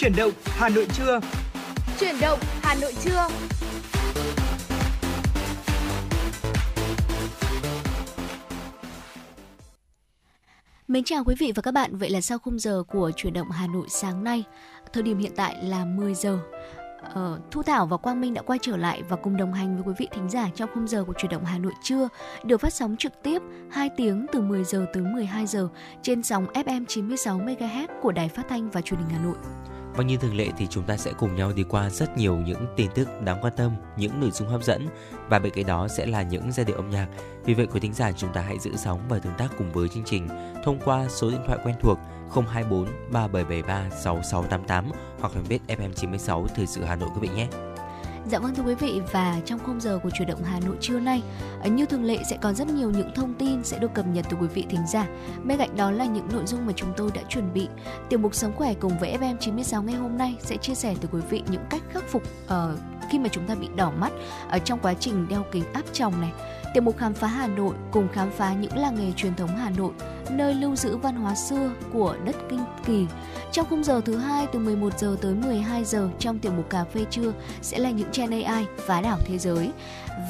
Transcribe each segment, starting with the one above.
Chuyển động Hà Nội trưa. Chuyển động Hà Nội trưa. Mến chào quý vị và các bạn. Vậy là sau khung giờ của chuyển động Hà Nội sáng nay, thời điểm hiện tại là 10 giờ uh, Thu Thảo và Quang Minh đã quay trở lại và cùng đồng hành với quý vị thính giả trong khung giờ của chuyển động Hà Nội trưa được phát sóng trực tiếp 2 tiếng từ 10 giờ tới 12 giờ trên sóng FM 96 MHz của Đài Phát thanh và Truyền hình Hà Nội. Và như thường lệ thì chúng ta sẽ cùng nhau đi qua rất nhiều những tin tức đáng quan tâm, những nội dung hấp dẫn và bên cạnh đó sẽ là những giai điệu âm nhạc. Vì vậy quý thính giả chúng ta hãy giữ sóng và tương tác cùng với chương trình thông qua số điện thoại quen thuộc 024 3773 6688 hoặc fanpage FM96 Thời sự Hà Nội quý vị nhé. Dạ vâng thưa quý vị và trong khung giờ của chuyển động Hà Nội trưa nay à, như thường lệ sẽ còn rất nhiều những thông tin sẽ được cập nhật từ quý vị thính giả. Bên cạnh đó là những nội dung mà chúng tôi đã chuẩn bị. Tiểu mục sống khỏe cùng với FM 96 ngày hôm nay sẽ chia sẻ từ quý vị những cách khắc phục uh, khi mà chúng ta bị đỏ mắt ở trong quá trình đeo kính áp tròng này. Tiểu mục khám phá Hà Nội cùng khám phá những làng nghề truyền thống Hà Nội, nơi lưu giữ văn hóa xưa của đất Kinh Kỳ. Trong khung giờ thứ hai, từ 11 giờ tới 12 giờ trong tiểu mục cà phê trưa sẽ là những trend AI phá đảo thế giới.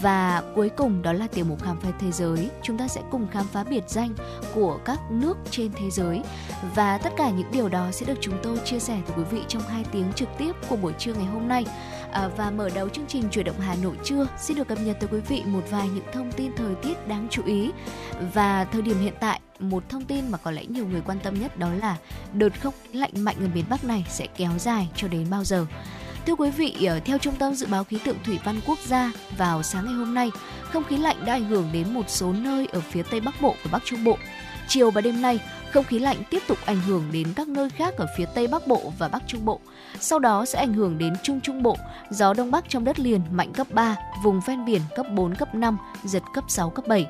Và cuối cùng đó là tiểu mục khám phá thế giới. Chúng ta sẽ cùng khám phá biệt danh của các nước trên thế giới. Và tất cả những điều đó sẽ được chúng tôi chia sẻ với quý vị trong hai tiếng trực tiếp của buổi trưa ngày hôm nay. À, và mở đầu chương trình chuyển động Hà Nội trưa xin được cập nhật tới quý vị một vài những thông tin thời tiết đáng chú ý. Và thời điểm hiện tại một thông tin mà có lẽ nhiều người quan tâm nhất đó là đợt không lạnh mạnh ở miền Bắc này sẽ kéo dài cho đến bao giờ. Thưa quý vị, ờ, theo Trung tâm Dự báo Khí tượng Thủy văn Quốc gia, vào sáng ngày hôm nay, không khí lạnh đã ảnh hưởng đến một số nơi ở phía Tây Bắc Bộ và Bắc Trung Bộ. Chiều và đêm nay, không khí lạnh tiếp tục ảnh hưởng đến các nơi khác ở phía Tây Bắc Bộ và Bắc Trung Bộ. Sau đó sẽ ảnh hưởng đến Trung Trung Bộ, gió Đông Bắc trong đất liền mạnh cấp 3, vùng ven biển cấp 4, cấp 5, giật cấp 6, cấp 7.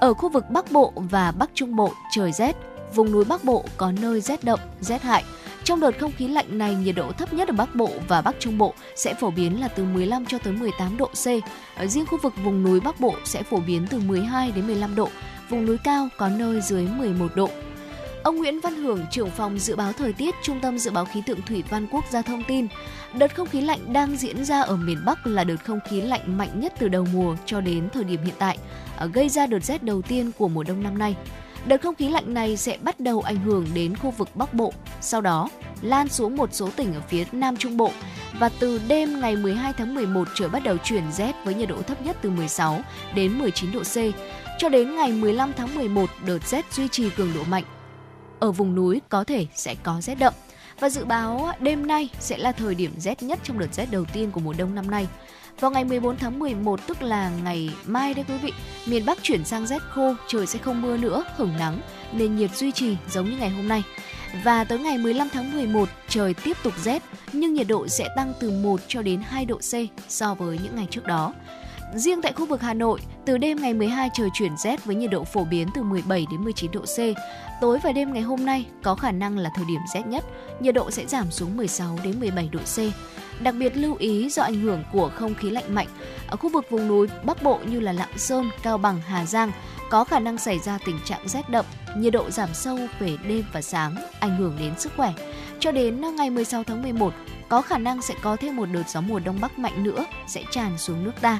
Ở khu vực Bắc Bộ và Bắc Trung Bộ trời rét, vùng núi Bắc Bộ có nơi rét đậm, rét hại. Trong đợt không khí lạnh này, nhiệt độ thấp nhất ở Bắc Bộ và Bắc Trung Bộ sẽ phổ biến là từ 15 cho tới 18 độ C. Ở riêng khu vực vùng núi Bắc Bộ sẽ phổ biến từ 12 đến 15 độ, vùng núi cao có nơi dưới 11 độ. Ông Nguyễn Văn Hưởng, trưởng phòng dự báo thời tiết Trung tâm Dự báo Khí tượng Thủy văn Quốc gia thông tin, đợt không khí lạnh đang diễn ra ở miền Bắc là đợt không khí lạnh mạnh nhất từ đầu mùa cho đến thời điểm hiện tại, à, gây ra đợt rét đầu tiên của mùa đông năm nay. Đợt không khí lạnh này sẽ bắt đầu ảnh hưởng đến khu vực Bắc Bộ, sau đó lan xuống một số tỉnh ở phía Nam Trung Bộ và từ đêm ngày 12 tháng 11 trời bắt đầu chuyển rét với nhiệt độ thấp nhất từ 16 đến 19 độ C. Cho đến ngày 15 tháng 11, đợt rét duy trì cường độ mạnh. Ở vùng núi có thể sẽ có rét đậm. Và dự báo đêm nay sẽ là thời điểm rét nhất trong đợt rét đầu tiên của mùa đông năm nay. Vào ngày 14 tháng 11 tức là ngày mai đấy quý vị, miền Bắc chuyển sang rét khô, trời sẽ không mưa nữa, hưởng nắng, nền nhiệt duy trì giống như ngày hôm nay. Và tới ngày 15 tháng 11 trời tiếp tục rét nhưng nhiệt độ sẽ tăng từ 1 cho đến 2 độ C so với những ngày trước đó. Riêng tại khu vực Hà Nội, từ đêm ngày 12 trời chuyển rét với nhiệt độ phổ biến từ 17 đến 19 độ C. Tối và đêm ngày hôm nay có khả năng là thời điểm rét nhất, nhiệt độ sẽ giảm xuống 16 đến 17 độ C. Đặc biệt lưu ý do ảnh hưởng của không khí lạnh mạnh, ở khu vực vùng núi Bắc Bộ như là Lạng Sơn, Cao Bằng, Hà Giang có khả năng xảy ra tình trạng rét đậm, nhiệt độ giảm sâu về đêm và sáng, ảnh hưởng đến sức khỏe. Cho đến ngày 16 tháng 11, có khả năng sẽ có thêm một đợt gió mùa đông bắc mạnh nữa sẽ tràn xuống nước ta.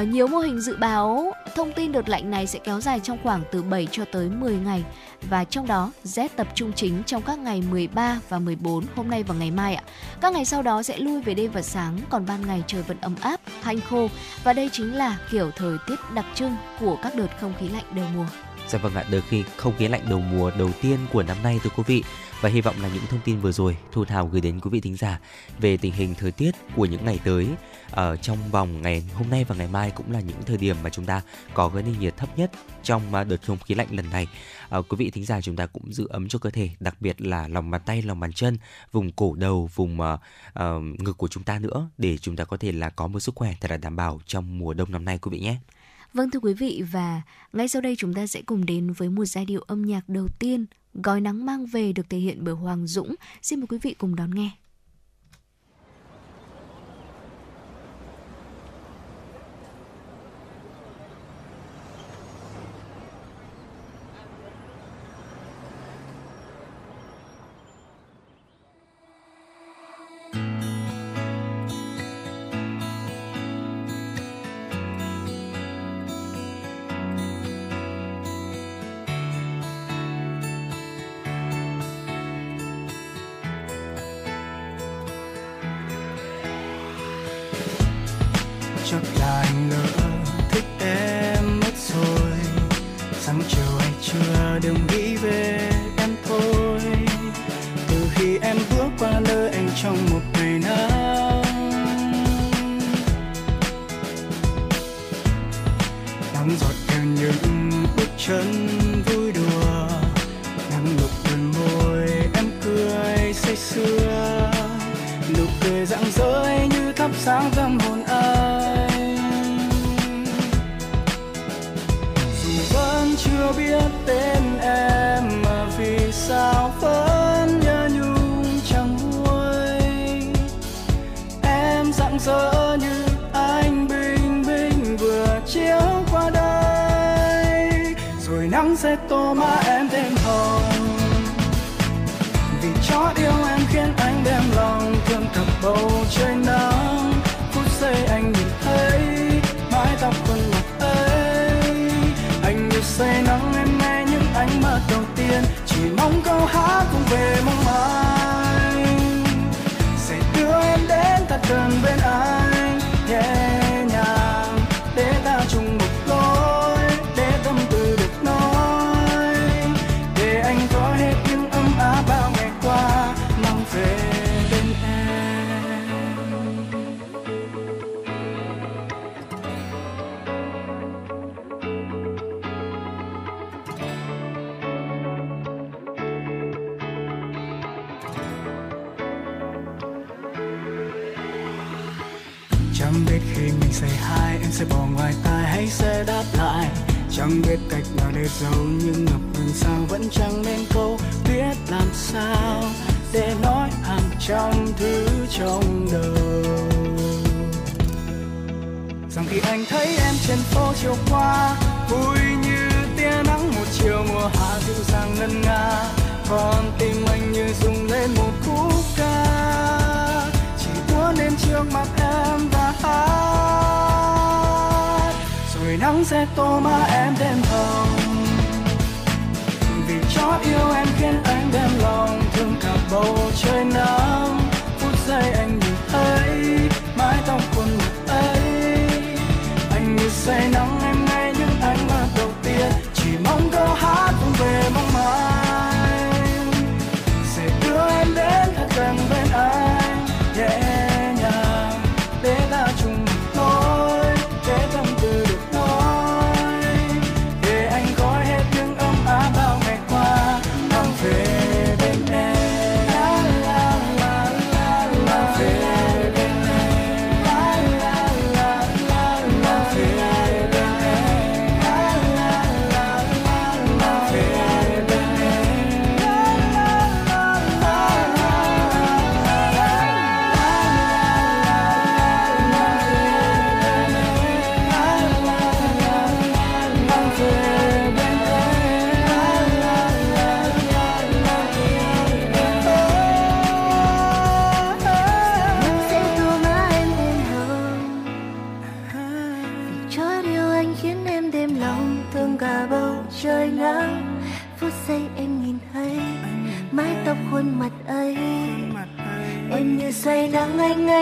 Nhiều mô hình dự báo thông tin đợt lạnh này sẽ kéo dài trong khoảng từ 7 cho tới 10 ngày và trong đó rét tập trung chính trong các ngày 13 và 14 hôm nay và ngày mai ạ. Các ngày sau đó sẽ lui về đêm và sáng, còn ban ngày trời vẫn ấm áp, hanh khô và đây chính là kiểu thời tiết đặc trưng của các đợt không khí lạnh đầu mùa. Dạ vâng ạ, đợt khi không khí lạnh đầu mùa đầu tiên của năm nay thưa quý vị và hy vọng là những thông tin vừa rồi Thu Thảo gửi đến quý vị thính giả về tình hình thời tiết của những ngày tới ở trong vòng ngày hôm nay và ngày mai cũng là những thời điểm mà chúng ta có cái nền nhiệt thấp nhất trong à, đợt không khí lạnh lần này. À, quý vị thính giả chúng ta cũng giữ ấm cho cơ thể, đặc biệt là lòng bàn tay, lòng bàn chân, vùng cổ đầu, vùng uh, uh, ngực của chúng ta nữa để chúng ta có thể là có một sức khỏe thật là đảm bảo trong mùa đông năm nay quý vị nhé. Vâng thưa quý vị và ngay sau đây chúng ta sẽ cùng đến với một giai điệu âm nhạc đầu tiên Gói nắng mang về được thể hiện bởi Hoàng Dũng. Xin mời quý vị cùng đón nghe. Hạ dịu dàng ngân nga, con tim anh như rung lên một khúc ca. Chỉ muốn đến trước mặt em và hát. Rồi nắng sẽ tô má em thêm hồng. Vì cho yêu em khiến anh đem lòng thương cả bầu trời nắng. Phút giây anh nhìn thấy mái tóc cuốn mặt ấy. Anh như say nắng anh ngày ngày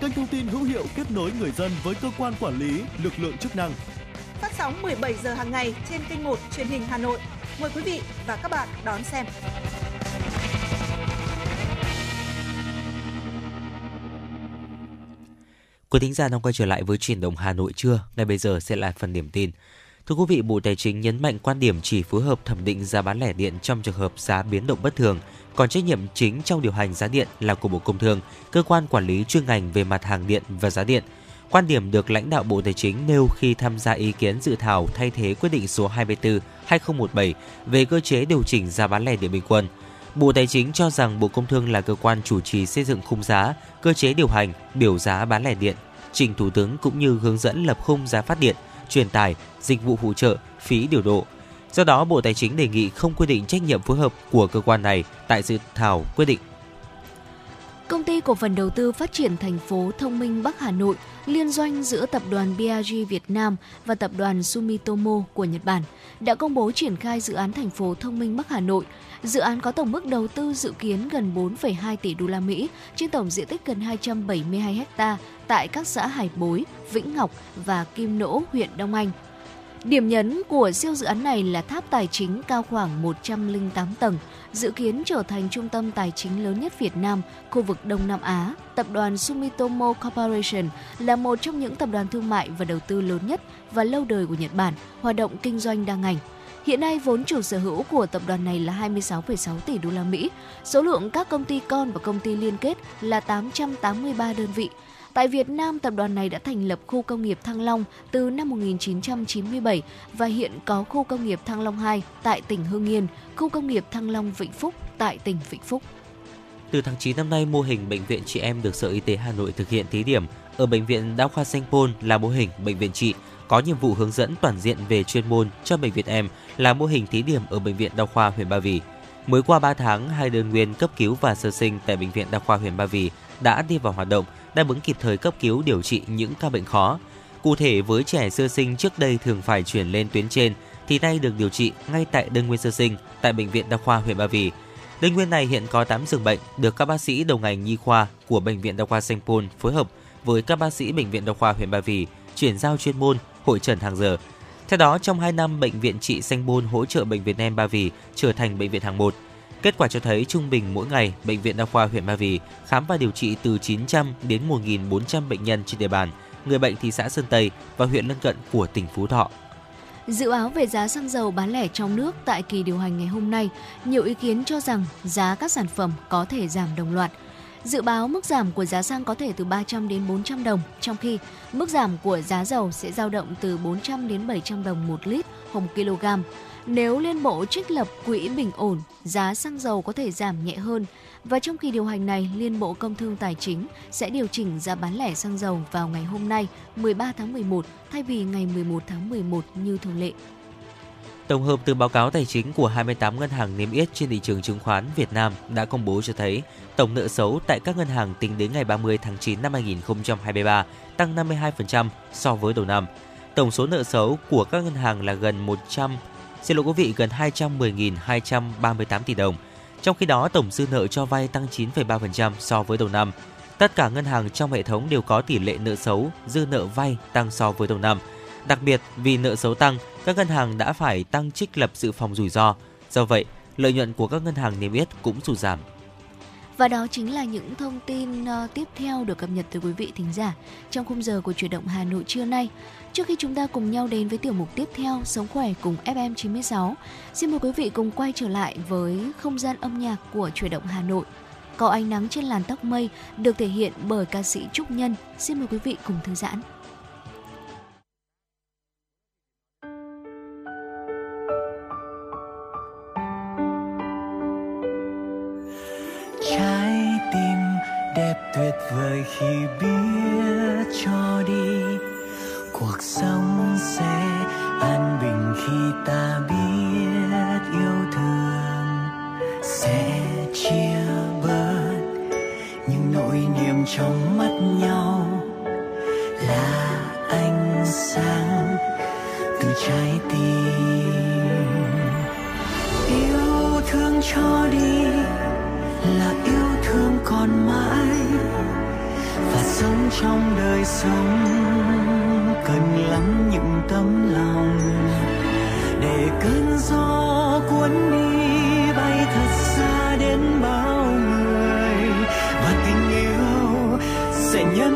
kênh thông tin hữu hiệu kết nối người dân với cơ quan quản lý, lực lượng chức năng. Phát sóng 17 giờ hàng ngày trên kênh 1 truyền hình Hà Nội. Mời quý vị và các bạn đón xem. Quý thính giả đang quay trở lại với chuyển động Hà Nội trưa, ngay bây giờ sẽ là phần điểm tin. Thưa quý vị, Bộ Tài chính nhấn mạnh quan điểm chỉ phối hợp thẩm định giá bán lẻ điện trong trường hợp giá biến động bất thường còn trách nhiệm chính trong điều hành giá điện là của Bộ Công Thương, cơ quan quản lý chuyên ngành về mặt hàng điện và giá điện. Quan điểm được lãnh đạo Bộ Tài chính nêu khi tham gia ý kiến dự thảo thay thế quyết định số 24/2017 về cơ chế điều chỉnh giá bán lẻ điện bình quân. Bộ Tài chính cho rằng Bộ Công Thương là cơ quan chủ trì xây dựng khung giá, cơ chế điều hành, biểu giá bán lẻ điện, trình Thủ tướng cũng như hướng dẫn lập khung giá phát điện, truyền tải, dịch vụ phụ trợ, phí điều độ. Do đó, Bộ Tài chính đề nghị không quy định trách nhiệm phối hợp của cơ quan này tại dự thảo quyết định. Công ty cổ phần đầu tư phát triển thành phố thông minh Bắc Hà Nội liên doanh giữa tập đoàn BRG Việt Nam và tập đoàn Sumitomo của Nhật Bản đã công bố triển khai dự án thành phố thông minh Bắc Hà Nội. Dự án có tổng mức đầu tư dự kiến gần 4,2 tỷ đô la Mỹ trên tổng diện tích gần 272 ha tại các xã Hải Bối, Vĩnh Ngọc và Kim Nỗ, huyện Đông Anh. Điểm nhấn của siêu dự án này là tháp tài chính cao khoảng 108 tầng, dự kiến trở thành trung tâm tài chính lớn nhất Việt Nam, khu vực Đông Nam Á. Tập đoàn Sumitomo Corporation là một trong những tập đoàn thương mại và đầu tư lớn nhất và lâu đời của Nhật Bản, hoạt động kinh doanh đa ngành. Hiện nay vốn chủ sở hữu của tập đoàn này là 26,6 tỷ đô la Mỹ. Số lượng các công ty con và công ty liên kết là 883 đơn vị. Tại Việt Nam, tập đoàn này đã thành lập khu công nghiệp Thăng Long từ năm 1997 và hiện có khu công nghiệp Thăng Long 2 tại tỉnh Hưng Yên, khu công nghiệp Thăng Long Vĩnh Phúc tại tỉnh Vĩnh Phúc. Từ tháng 9 năm nay, mô hình bệnh viện chị em được Sở Y tế Hà Nội thực hiện thí điểm ở bệnh viện Đa khoa Sanh Pôn là mô hình bệnh viện chị có nhiệm vụ hướng dẫn toàn diện về chuyên môn cho bệnh viện em là mô hình thí điểm ở bệnh viện Đa khoa huyện Ba Vì. Mới qua 3 tháng, hai đơn nguyên cấp cứu và sơ sinh tại bệnh viện Đa khoa huyện Ba Vì đã đi vào hoạt động, đáp ứng kịp thời cấp cứu điều trị những ca bệnh khó. Cụ thể với trẻ sơ sinh trước đây thường phải chuyển lên tuyến trên thì nay được điều trị ngay tại đơn nguyên sơ sinh tại bệnh viện Đa khoa huyện Ba Vì. Đơn nguyên này hiện có 8 giường bệnh được các bác sĩ đầu ngành nhi khoa của bệnh viện Đa khoa Sanh Pôn phối hợp với các bác sĩ bệnh viện Đa khoa huyện Ba Vì chuyển giao chuyên môn, hội trần hàng giờ. Theo đó, trong 2 năm, bệnh viện trị Sanh Pôn hỗ trợ bệnh viện Em Ba Vì trở thành bệnh viện hàng 1. Kết quả cho thấy trung bình mỗi ngày, bệnh viện đa khoa huyện Ba Vì khám và điều trị từ 900 đến 1.400 bệnh nhân trên địa bàn, người bệnh thị xã Sơn Tây và huyện lân cận của tỉnh Phú Thọ. Dự báo về giá xăng dầu bán lẻ trong nước tại kỳ điều hành ngày hôm nay, nhiều ý kiến cho rằng giá các sản phẩm có thể giảm đồng loạt. Dự báo mức giảm của giá xăng có thể từ 300 đến 400 đồng, trong khi mức giảm của giá dầu sẽ dao động từ 400 đến 700 đồng một lít hồng kg. Nếu Liên Bộ trích lập quỹ bình ổn, giá xăng dầu có thể giảm nhẹ hơn. Và trong kỳ điều hành này, Liên Bộ Công Thương Tài chính sẽ điều chỉnh giá bán lẻ xăng dầu vào ngày hôm nay 13 tháng 11 thay vì ngày 11 tháng 11 như thường lệ. Tổng hợp từ báo cáo tài chính của 28 ngân hàng niêm yết trên thị trường chứng khoán Việt Nam đã công bố cho thấy tổng nợ xấu tại các ngân hàng tính đến ngày 30 tháng 9 năm 2023 tăng 52% so với đầu năm. Tổng số nợ xấu của các ngân hàng là gần 100 xin lỗi quý vị gần 210.238 tỷ đồng. Trong khi đó, tổng dư nợ cho vay tăng 9,3% so với đầu năm. Tất cả ngân hàng trong hệ thống đều có tỷ lệ nợ xấu, dư nợ vay tăng so với đầu năm. Đặc biệt, vì nợ xấu tăng, các ngân hàng đã phải tăng trích lập dự phòng rủi ro. Do vậy, lợi nhuận của các ngân hàng niêm yết cũng sụt giảm. Và đó chính là những thông tin ờ, tiếp theo được cập nhật từ quý vị thính giả trong khung giờ của chuyển động Hà Nội trưa nay. Trước khi chúng ta cùng nhau đến với tiểu mục tiếp theo Sống khỏe cùng FM 96, xin mời quý vị cùng quay trở lại với không gian âm nhạc của chuyển động Hà Nội. Có ánh nắng trên làn tóc mây được thể hiện bởi ca sĩ Trúc Nhân. Xin mời quý vị cùng thư giãn. trái tim đẹp tuyệt vời khi biết cho đi cuộc sống sẽ an bình khi ta biết yêu thương sẽ chia bớt những nỗi niềm trong mắt nhau là ánh sáng từ trái tim. Yêu thương cho đi là yêu thương còn mãi và sống trong đời sống cần lắm những tấm lòng. Để cơn gió cuốn đi, bay thật xa đến bao người. Và tình yêu sẽ nhân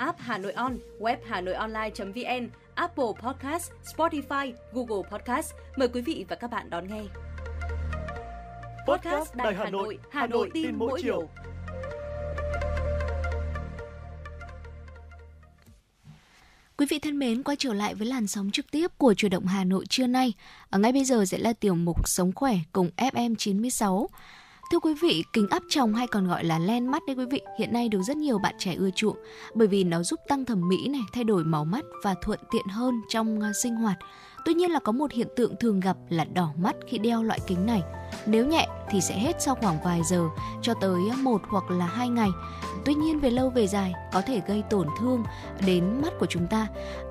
app Hà Nội On, web Hà Nội Online.vn, Apple Podcast, Spotify, Google Podcast. Mời quý vị và các bạn đón nghe. Podcast Đài Hà Nội, Hà Nội tin mỗi chiều. Quý vị thân mến, quay trở lại với làn sóng trực tiếp của Chủ động Hà Nội trưa nay. Ở ngay bây giờ sẽ là tiểu mục Sống khỏe cùng FM 96. Thưa quý vị, kính áp tròng hay còn gọi là len mắt đấy quý vị, hiện nay được rất nhiều bạn trẻ ưa chuộng bởi vì nó giúp tăng thẩm mỹ này, thay đổi màu mắt và thuận tiện hơn trong à, sinh hoạt. Tuy nhiên là có một hiện tượng thường gặp là đỏ mắt khi đeo loại kính này. Nếu nhẹ thì sẽ hết sau khoảng vài giờ cho tới một hoặc là hai ngày. Tuy nhiên về lâu về dài có thể gây tổn thương đến mắt của chúng ta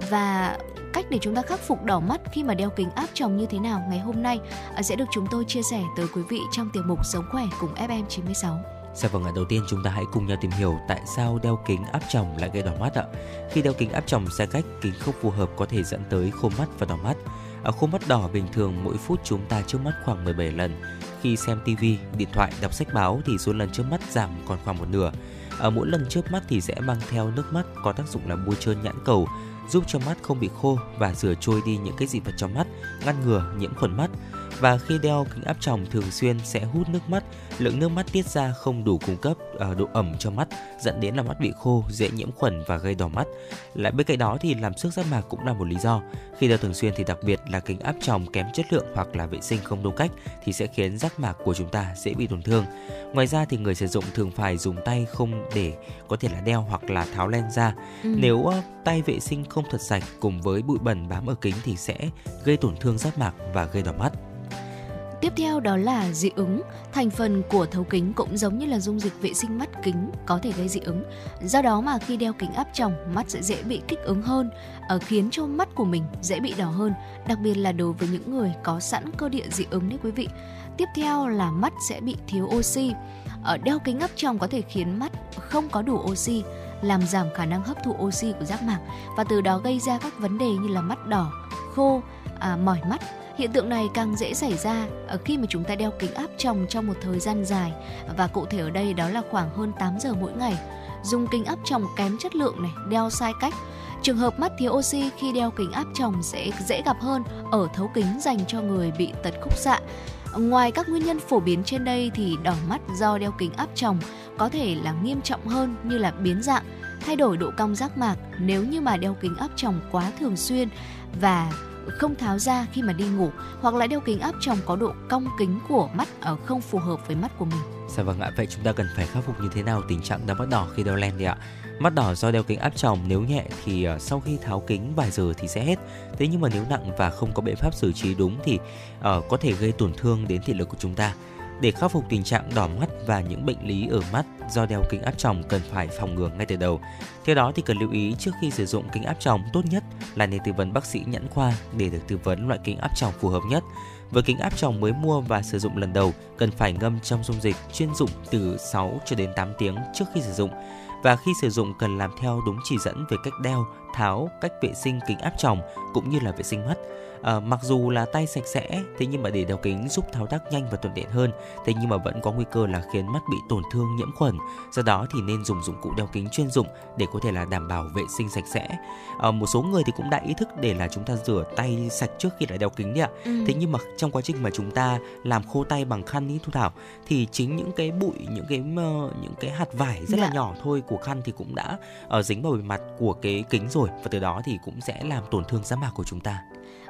và cách để chúng ta khắc phục đỏ mắt khi mà đeo kính áp tròng như thế nào ngày hôm nay sẽ được chúng tôi chia sẻ tới quý vị trong tiểu mục Sống khỏe cùng FM96. Dạ vâng ạ, đầu tiên chúng ta hãy cùng nhau tìm hiểu tại sao đeo kính áp tròng lại gây đỏ mắt ạ. Khi đeo kính áp tròng sai cách, kính không phù hợp có thể dẫn tới khô mắt và đỏ mắt. Ở khô mắt đỏ bình thường mỗi phút chúng ta trước mắt khoảng 17 lần. Khi xem TV, điện thoại, đọc sách báo thì số lần trước mắt giảm còn khoảng một nửa. Ở mỗi lần trước mắt thì sẽ mang theo nước mắt có tác dụng là bôi trơn nhãn cầu, giúp cho mắt không bị khô và rửa trôi đi những cái dị vật trong mắt, ngăn ngừa nhiễm khuẩn mắt và khi đeo kính áp tròng thường xuyên sẽ hút nước mắt, lượng nước mắt tiết ra không đủ cung cấp uh, độ ẩm cho mắt, dẫn đến là mắt bị khô, dễ nhiễm khuẩn và gây đỏ mắt. Lại bên cạnh đó thì làm xước giác mạc cũng là một lý do. Khi đeo thường xuyên thì đặc biệt là kính áp tròng kém chất lượng hoặc là vệ sinh không đúng cách thì sẽ khiến giác mạc của chúng ta dễ bị tổn thương. Ngoài ra thì người sử dụng thường phải dùng tay không để có thể là đeo hoặc là tháo len ra. Ừ. Nếu tay vệ sinh không thật sạch cùng với bụi bẩn bám ở kính thì sẽ gây tổn thương giác mạc và gây đỏ mắt. Tiếp theo đó là dị ứng. Thành phần của thấu kính cũng giống như là dung dịch vệ sinh mắt kính có thể gây dị ứng. Do đó mà khi đeo kính áp tròng, mắt sẽ dễ bị kích ứng hơn, ở khiến cho mắt của mình dễ bị đỏ hơn, đặc biệt là đối với những người có sẵn cơ địa dị ứng đấy quý vị. Tiếp theo là mắt sẽ bị thiếu oxy. Ở đeo kính áp tròng có thể khiến mắt không có đủ oxy, làm giảm khả năng hấp thụ oxy của giác mạc và từ đó gây ra các vấn đề như là mắt đỏ, khô, à, mỏi mắt Hiện tượng này càng dễ xảy ra khi mà chúng ta đeo kính áp tròng trong một thời gian dài và cụ thể ở đây đó là khoảng hơn 8 giờ mỗi ngày. Dùng kính áp tròng kém chất lượng này, đeo sai cách. Trường hợp mắt thiếu oxy khi đeo kính áp tròng sẽ dễ gặp hơn ở thấu kính dành cho người bị tật khúc xạ. Ngoài các nguyên nhân phổ biến trên đây thì đỏ mắt do đeo kính áp tròng có thể là nghiêm trọng hơn như là biến dạng, thay đổi độ cong giác mạc nếu như mà đeo kính áp tròng quá thường xuyên và không tháo ra khi mà đi ngủ hoặc là đeo kính áp tròng có độ cong kính của mắt ở không phù hợp với mắt của mình. Dạ vâng ạ, vậy chúng ta cần phải khắc phục như thế nào tình trạng đau mắt đỏ khi đeo len đi ạ? Mắt đỏ do đeo kính áp tròng nếu nhẹ thì ờ, sau khi tháo kính vài giờ thì sẽ hết. Thế nhưng mà nếu nặng và không có biện pháp xử trí đúng thì uh, có thể gây tổn thương đến thị lực của chúng ta. Để khắc phục tình trạng đỏ mắt và những bệnh lý ở mắt do đeo kính áp tròng cần phải phòng ngừa ngay từ đầu. Theo đó thì cần lưu ý trước khi sử dụng kính áp tròng tốt nhất là nên tư vấn bác sĩ nhãn khoa để được tư vấn loại kính áp tròng phù hợp nhất. Với kính áp tròng mới mua và sử dụng lần đầu cần phải ngâm trong dung dịch chuyên dụng từ 6 cho đến 8 tiếng trước khi sử dụng và khi sử dụng cần làm theo đúng chỉ dẫn về cách đeo, tháo, cách vệ sinh kính áp tròng cũng như là vệ sinh mắt. À, mặc dù là tay sạch sẽ thế nhưng mà để đeo kính giúp thao tác nhanh và thuận tiện hơn. Thế nhưng mà vẫn có nguy cơ là khiến mắt bị tổn thương nhiễm khuẩn. Do đó thì nên dùng dụng cụ đeo kính chuyên dụng để có thể là đảm bảo vệ sinh sạch sẽ. À, một số người thì cũng đã ý thức để là chúng ta rửa tay sạch trước khi đã đeo kính đấy ạ. Ừ. thế nhưng mà trong quá trình mà chúng ta làm khô tay bằng khăn ý thu thảo thì chính những cái bụi những cái uh, những cái hạt vải rất dạ. là nhỏ thôi của khăn thì cũng đã uh, dính vào bề mặt của cái kính rồi và từ đó thì cũng sẽ làm tổn thương giác mạc của chúng ta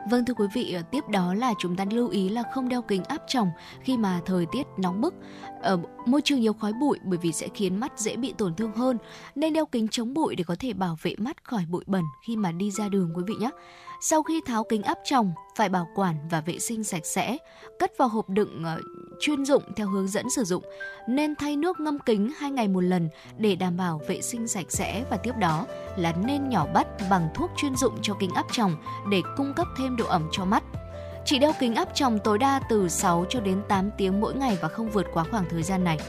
Vâng thưa quý vị, ờ, tiếp đó là chúng ta lưu ý là không đeo kính áp tròng khi mà thời tiết nóng bức. Ở môi trường nhiều khói bụi bởi vì sẽ khiến mắt dễ bị tổn thương hơn. Nên đeo kính chống bụi để có thể bảo vệ mắt khỏi bụi bẩn khi mà đi ra đường quý vị nhé. Sau khi tháo kính áp tròng, phải bảo quản và vệ sinh sạch sẽ, cất vào hộp đựng ờ, chuyên dụng theo hướng dẫn sử dụng. Nên thay nước ngâm kính hai ngày một lần để đảm bảo vệ sinh sạch sẽ và tiếp đó là nên nhỏ bắt bằng thuốc chuyên dụng cho kính áp tròng để cung cấp thêm độ ẩm cho mắt. Chỉ đeo kính áp tròng tối đa từ 6 cho đến 8 tiếng mỗi ngày và không vượt quá khoảng thời gian này.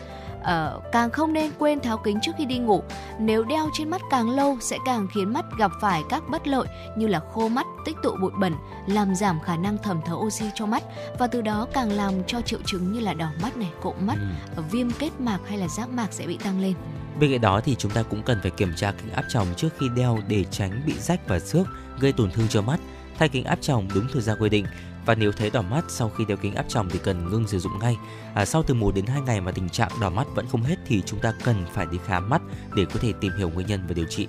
Uh, càng không nên quên tháo kính trước khi đi ngủ. Nếu đeo trên mắt càng lâu sẽ càng khiến mắt gặp phải các bất lợi như là khô mắt, tích tụ bụi bẩn, làm giảm khả năng thẩm thấu oxy cho mắt và từ đó càng làm cho triệu chứng như là đỏ mắt này, cộm mắt, ừ. viêm kết mạc hay là giác mạc sẽ bị tăng lên. Bên cạnh đó thì chúng ta cũng cần phải kiểm tra kính áp tròng trước khi đeo để tránh bị rách và xước gây tổn thương cho mắt. Thay kính áp tròng đúng thời gian quy định và nếu thấy đỏ mắt sau khi đeo kính áp tròng thì cần ngưng sử dụng ngay. À, sau từ 1 đến 2 ngày mà tình trạng đỏ mắt vẫn không hết thì chúng ta cần phải đi khám mắt để có thể tìm hiểu nguyên nhân và điều trị.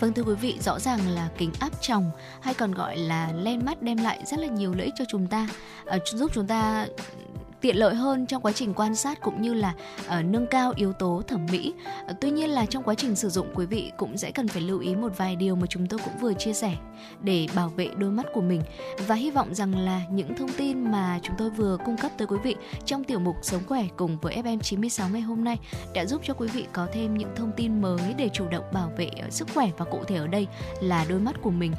Vâng thưa quý vị, rõ ràng là kính áp tròng hay còn gọi là len mắt đem lại rất là nhiều lợi ích cho chúng ta, à, giúp chúng ta tiện lợi hơn trong quá trình quan sát cũng như là uh, nâng cao yếu tố thẩm mỹ. Uh, tuy nhiên là trong quá trình sử dụng quý vị cũng sẽ cần phải lưu ý một vài điều mà chúng tôi cũng vừa chia sẻ để bảo vệ đôi mắt của mình và hy vọng rằng là những thông tin mà chúng tôi vừa cung cấp tới quý vị trong tiểu mục Sống khỏe cùng với FM96 ngày hôm nay đã giúp cho quý vị có thêm những thông tin mới để chủ động bảo vệ ờ, sức khỏe và cụ thể ở đây là đôi mắt của mình.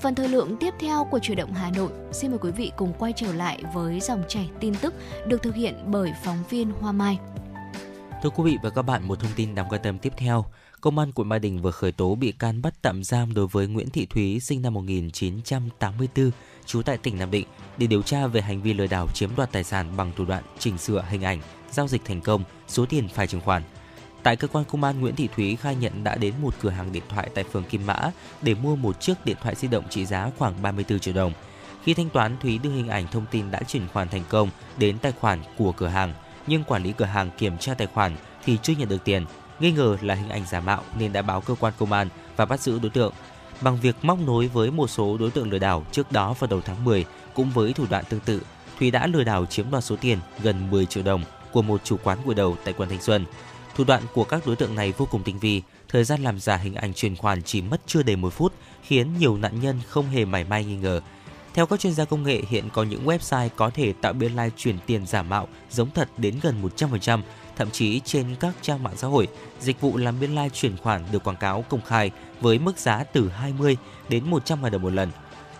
Phần thời lượng tiếp theo của chuyển động Hà Nội, xin mời quý vị cùng quay trở lại với dòng chảy tin tức được thực hiện bởi phóng viên Hoa Mai. Thưa quý vị và các bạn, một thông tin đáng quan tâm tiếp theo. Công an quận Ba Đình vừa khởi tố bị can bắt tạm giam đối với Nguyễn Thị Thúy sinh năm 1984, trú tại tỉnh Nam Định để điều tra về hành vi lừa đảo chiếm đoạt tài sản bằng thủ đoạn chỉnh sửa hình ảnh, giao dịch thành công, số tiền phải chứng khoán. Tại cơ quan công an, Nguyễn Thị Thúy khai nhận đã đến một cửa hàng điện thoại tại phường Kim Mã để mua một chiếc điện thoại di động trị giá khoảng 34 triệu đồng. Khi thanh toán, Thúy đưa hình ảnh thông tin đã chuyển khoản thành công đến tài khoản của cửa hàng, nhưng quản lý cửa hàng kiểm tra tài khoản thì chưa nhận được tiền. Nghi ngờ là hình ảnh giả mạo nên đã báo cơ quan công an và bắt giữ đối tượng. Bằng việc móc nối với một số đối tượng lừa đảo trước đó vào đầu tháng 10, cũng với thủ đoạn tương tự, Thúy đã lừa đảo chiếm đoạt số tiền gần 10 triệu đồng của một chủ quán gội đầu tại quận Thanh Xuân. Thủ đoạn của các đối tượng này vô cùng tinh vi, thời gian làm giả hình ảnh chuyển khoản chỉ mất chưa đầy một phút, khiến nhiều nạn nhân không hề mảy may nghi ngờ. Theo các chuyên gia công nghệ, hiện có những website có thể tạo biên lai like chuyển tiền giả mạo giống thật đến gần 100%, thậm chí trên các trang mạng xã hội, dịch vụ làm biên lai like chuyển khoản được quảng cáo công khai với mức giá từ 20 đến 100 đồng một lần.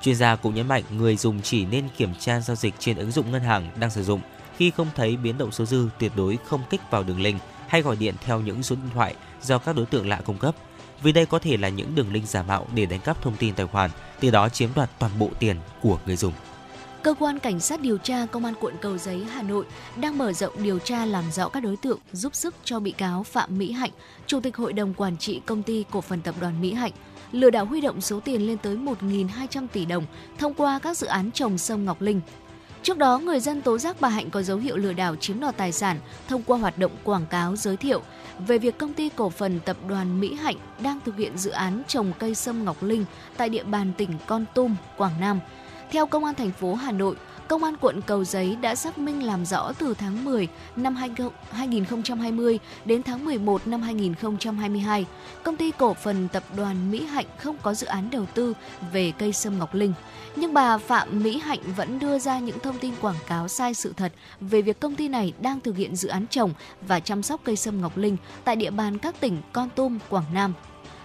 Chuyên gia cũng nhấn mạnh người dùng chỉ nên kiểm tra giao dịch trên ứng dụng ngân hàng đang sử dụng. Khi không thấy biến động số dư, tuyệt đối không kích vào đường link hay gọi điện theo những số điện thoại do các đối tượng lạ cung cấp. Vì đây có thể là những đường link giả mạo để đánh cắp thông tin tài khoản, từ đó chiếm đoạt toàn bộ tiền của người dùng. Cơ quan Cảnh sát điều tra Công an quận Cầu Giấy, Hà Nội đang mở rộng điều tra làm rõ các đối tượng giúp sức cho bị cáo Phạm Mỹ Hạnh, Chủ tịch Hội đồng Quản trị Công ty Cổ phần Tập đoàn Mỹ Hạnh, lừa đảo huy động số tiền lên tới 1.200 tỷ đồng thông qua các dự án trồng sông Ngọc Linh. Trước đó, người dân tố giác bà Hạnh có dấu hiệu lừa đảo chiếm đoạt tài sản thông qua hoạt động quảng cáo giới thiệu về việc công ty cổ phần tập đoàn Mỹ Hạnh đang thực hiện dự án trồng cây sâm Ngọc Linh tại địa bàn tỉnh Con Tum, Quảng Nam. Theo Công an thành phố Hà Nội, Công an quận Cầu Giấy đã xác minh làm rõ từ tháng 10 năm 2020 đến tháng 11 năm 2022, công ty cổ phần tập đoàn Mỹ Hạnh không có dự án đầu tư về cây sâm Ngọc Linh. Nhưng bà Phạm Mỹ Hạnh vẫn đưa ra những thông tin quảng cáo sai sự thật về việc công ty này đang thực hiện dự án trồng và chăm sóc cây sâm Ngọc Linh tại địa bàn các tỉnh Con Tum, Quảng Nam,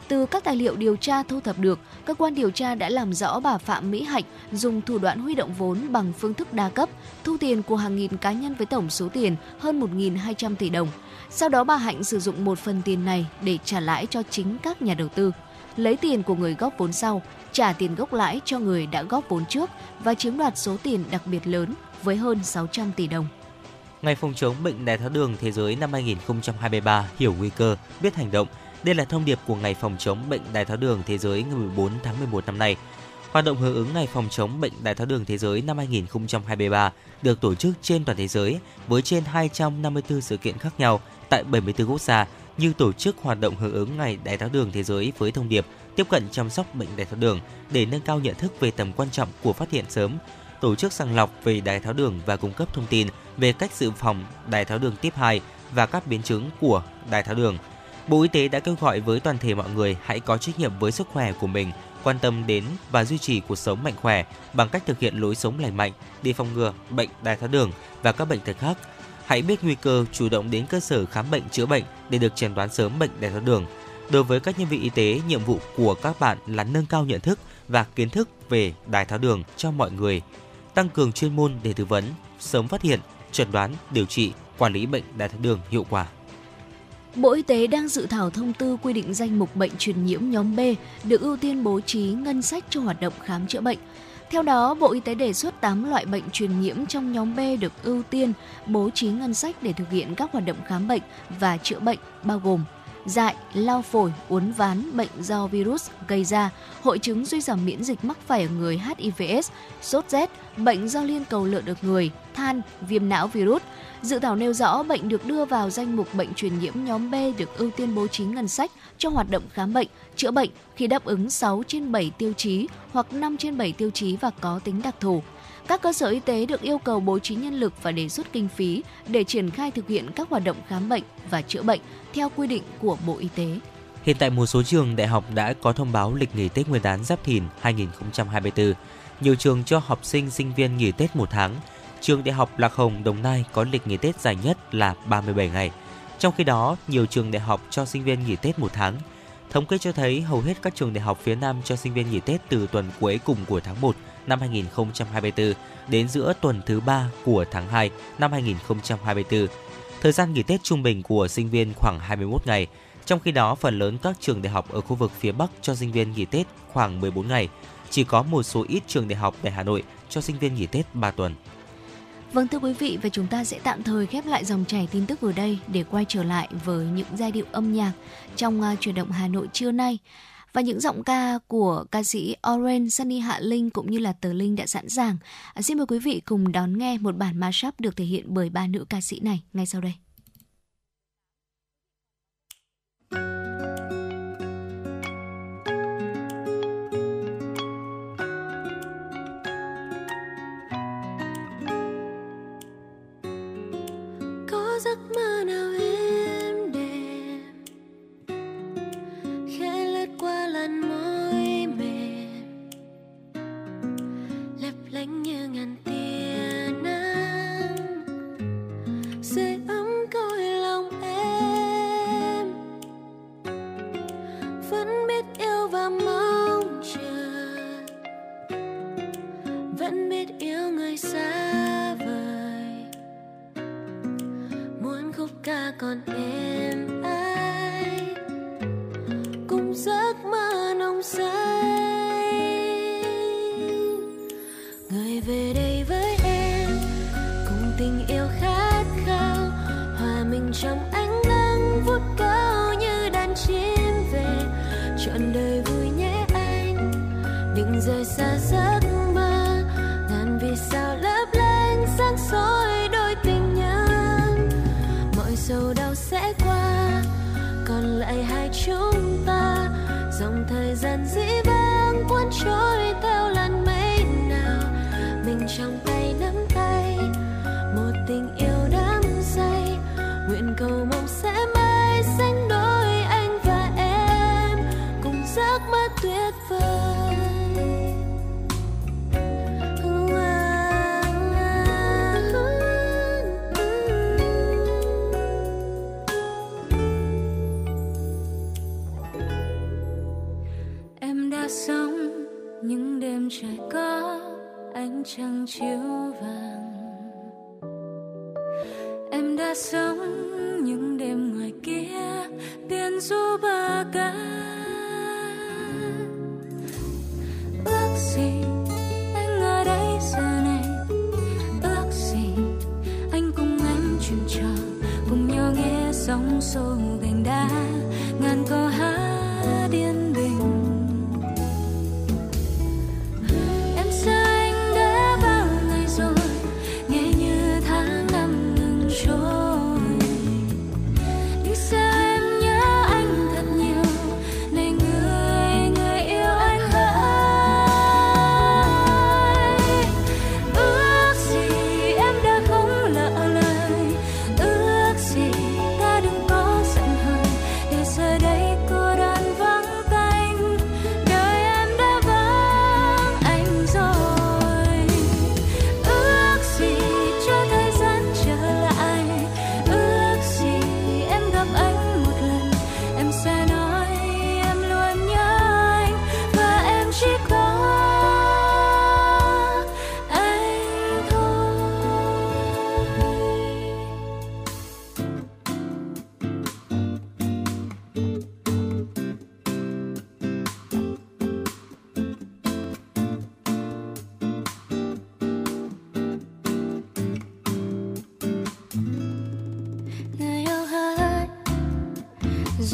từ các tài liệu điều tra thu thập được, cơ quan điều tra đã làm rõ bà Phạm Mỹ Hạnh dùng thủ đoạn huy động vốn bằng phương thức đa cấp, thu tiền của hàng nghìn cá nhân với tổng số tiền hơn 1.200 tỷ đồng. Sau đó bà Hạnh sử dụng một phần tiền này để trả lãi cho chính các nhà đầu tư, lấy tiền của người góp vốn sau, trả tiền gốc lãi cho người đã góp vốn trước và chiếm đoạt số tiền đặc biệt lớn với hơn 600 tỷ đồng. Ngày phòng chống bệnh đái tháo đường thế giới năm 2023 hiểu nguy cơ, biết hành động đây là thông điệp của Ngày phòng chống bệnh đái tháo đường thế giới ngày 14 tháng 11 năm nay. Hoạt động hưởng ứng Ngày phòng chống bệnh đái tháo đường thế giới năm 2023 được tổ chức trên toàn thế giới với trên 254 sự kiện khác nhau tại 74 quốc gia như tổ chức hoạt động hưởng ứng Ngày đái tháo đường thế giới với thông điệp tiếp cận chăm sóc bệnh đái tháo đường để nâng cao nhận thức về tầm quan trọng của phát hiện sớm, tổ chức sàng lọc về đái tháo đường và cung cấp thông tin về cách dự phòng đái tháo đường tiếp 2 và các biến chứng của đái tháo đường – Bộ Y tế đã kêu gọi với toàn thể mọi người hãy có trách nhiệm với sức khỏe của mình, quan tâm đến và duy trì cuộc sống mạnh khỏe bằng cách thực hiện lối sống lành mạnh để phòng ngừa bệnh đái tháo đường và các bệnh tật khác. Hãy biết nguy cơ chủ động đến cơ sở khám bệnh chữa bệnh để được chẩn đoán sớm bệnh đái tháo đường. Đối với các nhân viên y tế, nhiệm vụ của các bạn là nâng cao nhận thức và kiến thức về đái tháo đường cho mọi người, tăng cường chuyên môn để tư vấn, sớm phát hiện, chẩn đoán, điều trị, quản lý bệnh đái tháo đường hiệu quả. Bộ Y tế đang dự thảo thông tư quy định danh mục bệnh truyền nhiễm nhóm B được ưu tiên bố trí ngân sách cho hoạt động khám chữa bệnh. Theo đó, Bộ Y tế đề xuất 8 loại bệnh truyền nhiễm trong nhóm B được ưu tiên bố trí ngân sách để thực hiện các hoạt động khám bệnh và chữa bệnh bao gồm dại, lao phổi, uốn ván, bệnh do virus gây ra, hội chứng suy giảm miễn dịch mắc phải ở người HIVS, sốt rét, bệnh do liên cầu lợn được người, than, viêm não virus, Dự thảo nêu rõ bệnh được đưa vào danh mục bệnh truyền nhiễm nhóm B được ưu tiên bố trí ngân sách cho hoạt động khám bệnh, chữa bệnh khi đáp ứng 6 trên 7 tiêu chí hoặc 5 trên 7 tiêu chí và có tính đặc thù. Các cơ sở y tế được yêu cầu bố trí nhân lực và đề xuất kinh phí để triển khai thực hiện các hoạt động khám bệnh và chữa bệnh theo quy định của Bộ Y tế. Hiện tại một số trường đại học đã có thông báo lịch nghỉ Tết Nguyên đán Giáp Thìn 2024. Nhiều trường cho học sinh sinh viên nghỉ Tết một tháng, trường Đại học Lạc Hồng Đồng Nai có lịch nghỉ Tết dài nhất là 37 ngày. Trong khi đó, nhiều trường đại học cho sinh viên nghỉ Tết một tháng. Thống kê cho thấy hầu hết các trường đại học phía Nam cho sinh viên nghỉ Tết từ tuần cuối cùng của tháng 1 năm 2024 đến giữa tuần thứ 3 của tháng 2 năm 2024. Thời gian nghỉ Tết trung bình của sinh viên khoảng 21 ngày, trong khi đó phần lớn các trường đại học ở khu vực phía Bắc cho sinh viên nghỉ Tết khoảng 14 ngày. Chỉ có một số ít trường đại học tại Hà Nội cho sinh viên nghỉ Tết 3 tuần. Vâng thưa quý vị và chúng ta sẽ tạm thời khép lại dòng chảy tin tức vừa đây để quay trở lại với những giai điệu âm nhạc trong à, chuyển động Hà Nội trưa nay. Và những giọng ca của ca sĩ Oren, Sunny Hạ Linh cũng như là Tờ Linh đã sẵn sàng. À, xin mời quý vị cùng đón nghe một bản mashup được thể hiện bởi ba nữ ca sĩ này ngay sau đây.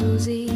Susie.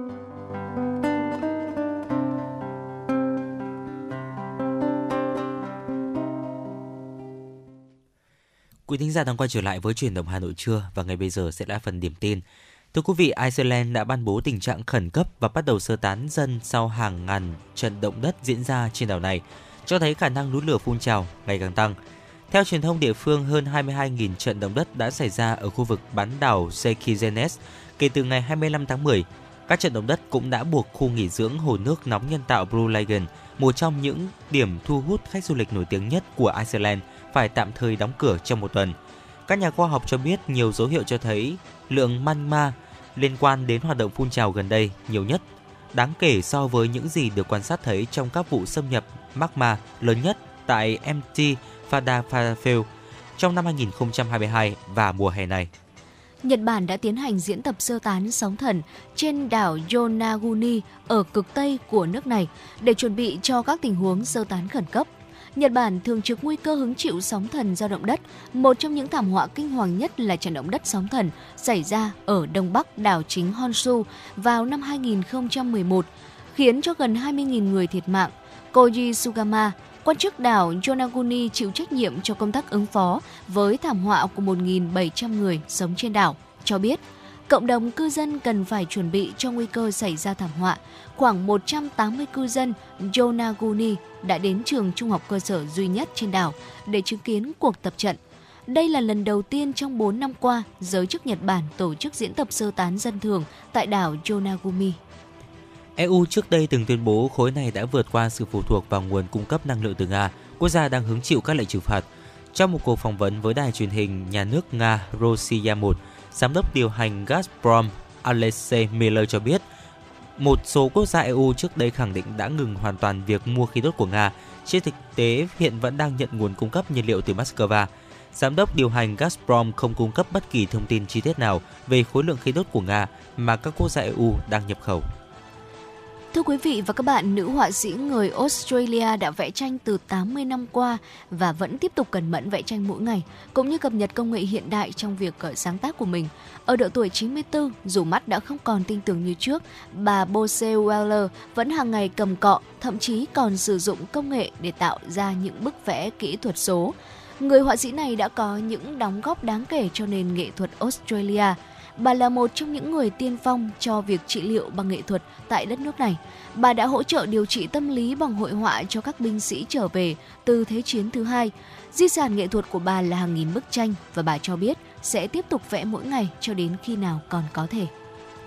Quý thính giả đang quay trở lại với chuyển động Hà Nội trưa và ngay bây giờ sẽ là phần điểm tin. Thưa quý vị, Iceland đã ban bố tình trạng khẩn cấp và bắt đầu sơ tán dân sau hàng ngàn trận động đất diễn ra trên đảo này, cho thấy khả năng núi lửa phun trào ngày càng tăng. Theo truyền thông địa phương, hơn 22.000 trận động đất đã xảy ra ở khu vực bán đảo Sekizenes kể từ ngày 25 tháng 10. Các trận động đất cũng đã buộc khu nghỉ dưỡng hồ nước nóng nhân tạo Blue Lagoon, một trong những điểm thu hút khách du lịch nổi tiếng nhất của Iceland, phải tạm thời đóng cửa trong một tuần. Các nhà khoa học cho biết nhiều dấu hiệu cho thấy lượng magma liên quan đến hoạt động phun trào gần đây nhiều nhất, đáng kể so với những gì được quan sát thấy trong các vụ xâm nhập magma lớn nhất tại MT Fadafel trong năm 2022 và mùa hè này. Nhật Bản đã tiến hành diễn tập sơ tán sóng thần trên đảo Yonaguni ở cực tây của nước này để chuẩn bị cho các tình huống sơ tán khẩn cấp. Nhật Bản thường trực nguy cơ hứng chịu sóng thần do động đất. Một trong những thảm họa kinh hoàng nhất là trận động đất sóng thần xảy ra ở đông bắc đảo chính Honshu vào năm 2011, khiến cho gần 20.000 người thiệt mạng. Koji Sugama, quan chức đảo Yonaguni chịu trách nhiệm cho công tác ứng phó với thảm họa của 1.700 người sống trên đảo, cho biết cộng đồng cư dân cần phải chuẩn bị cho nguy cơ xảy ra thảm họa. Khoảng 180 cư dân Yonaguni đã đến trường trung học cơ sở duy nhất trên đảo để chứng kiến cuộc tập trận. Đây là lần đầu tiên trong 4 năm qua, giới chức Nhật Bản tổ chức diễn tập sơ tán dân thường tại đảo Yonaguni. EU trước đây từng tuyên bố khối này đã vượt qua sự phụ thuộc vào nguồn cung cấp năng lượng từ Nga, quốc gia đang hứng chịu các lệnh trừng phạt. Trong một cuộc phỏng vấn với đài truyền hình nhà nước Nga Rossiya 1, giám đốc điều hành Gazprom Alexei Miller cho biết, một số quốc gia EU trước đây khẳng định đã ngừng hoàn toàn việc mua khí đốt của Nga. Trên thực tế, hiện vẫn đang nhận nguồn cung cấp nhiên liệu từ Moscow. Giám đốc điều hành Gazprom không cung cấp bất kỳ thông tin chi tiết nào về khối lượng khí đốt của Nga mà các quốc gia EU đang nhập khẩu. Thưa quý vị và các bạn, nữ họa sĩ người Australia đã vẽ tranh từ 80 năm qua và vẫn tiếp tục cẩn mẫn vẽ tranh mỗi ngày, cũng như cập nhật công nghệ hiện đại trong việc ờ, sáng tác của mình. Ở độ tuổi 94, dù mắt đã không còn tin tưởng như trước, bà Bose Weller vẫn hàng ngày cầm cọ, thậm chí còn sử dụng công nghệ để tạo ra những bức vẽ kỹ thuật số. Người họa sĩ này đã có những đóng góp đáng kể cho nền nghệ thuật Australia – Bà là một trong những người tiên phong cho việc trị liệu bằng nghệ thuật tại đất nước này. Bà đã hỗ trợ điều trị tâm lý bằng hội họa cho các binh sĩ trở về từ Thế chiến thứ hai. Di sản nghệ thuật của bà là hàng nghìn bức tranh và bà cho biết sẽ tiếp tục vẽ mỗi ngày cho đến khi nào còn có thể.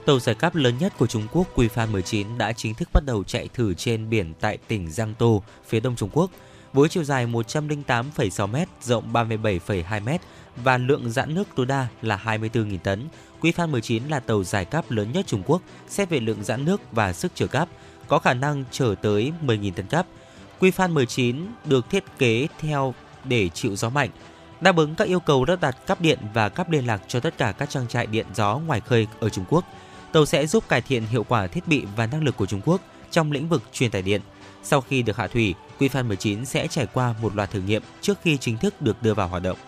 Tàu giải cáp lớn nhất của Trung Quốc Guifan 19 đã chính thức bắt đầu chạy thử trên biển tại tỉnh Giang Tô, phía đông Trung Quốc. Với chiều dài 108,6 m, rộng 37,2 m và lượng giãn nước tối đa là 24.000 tấn, Quy Phan 19 là tàu giải cáp lớn nhất Trung Quốc, xét về lượng giãn nước và sức chở cáp, có khả năng chở tới 10.000 tấn cáp. Quy Phan 19 được thiết kế theo để chịu gió mạnh, đáp ứng các yêu cầu lắp đặt cáp điện và cáp liên lạc cho tất cả các trang trại điện gió ngoài khơi ở Trung Quốc. Tàu sẽ giúp cải thiện hiệu quả thiết bị và năng lực của Trung Quốc trong lĩnh vực truyền tải điện. Sau khi được hạ thủy, Quy Phan 19 sẽ trải qua một loạt thử nghiệm trước khi chính thức được đưa vào hoạt động.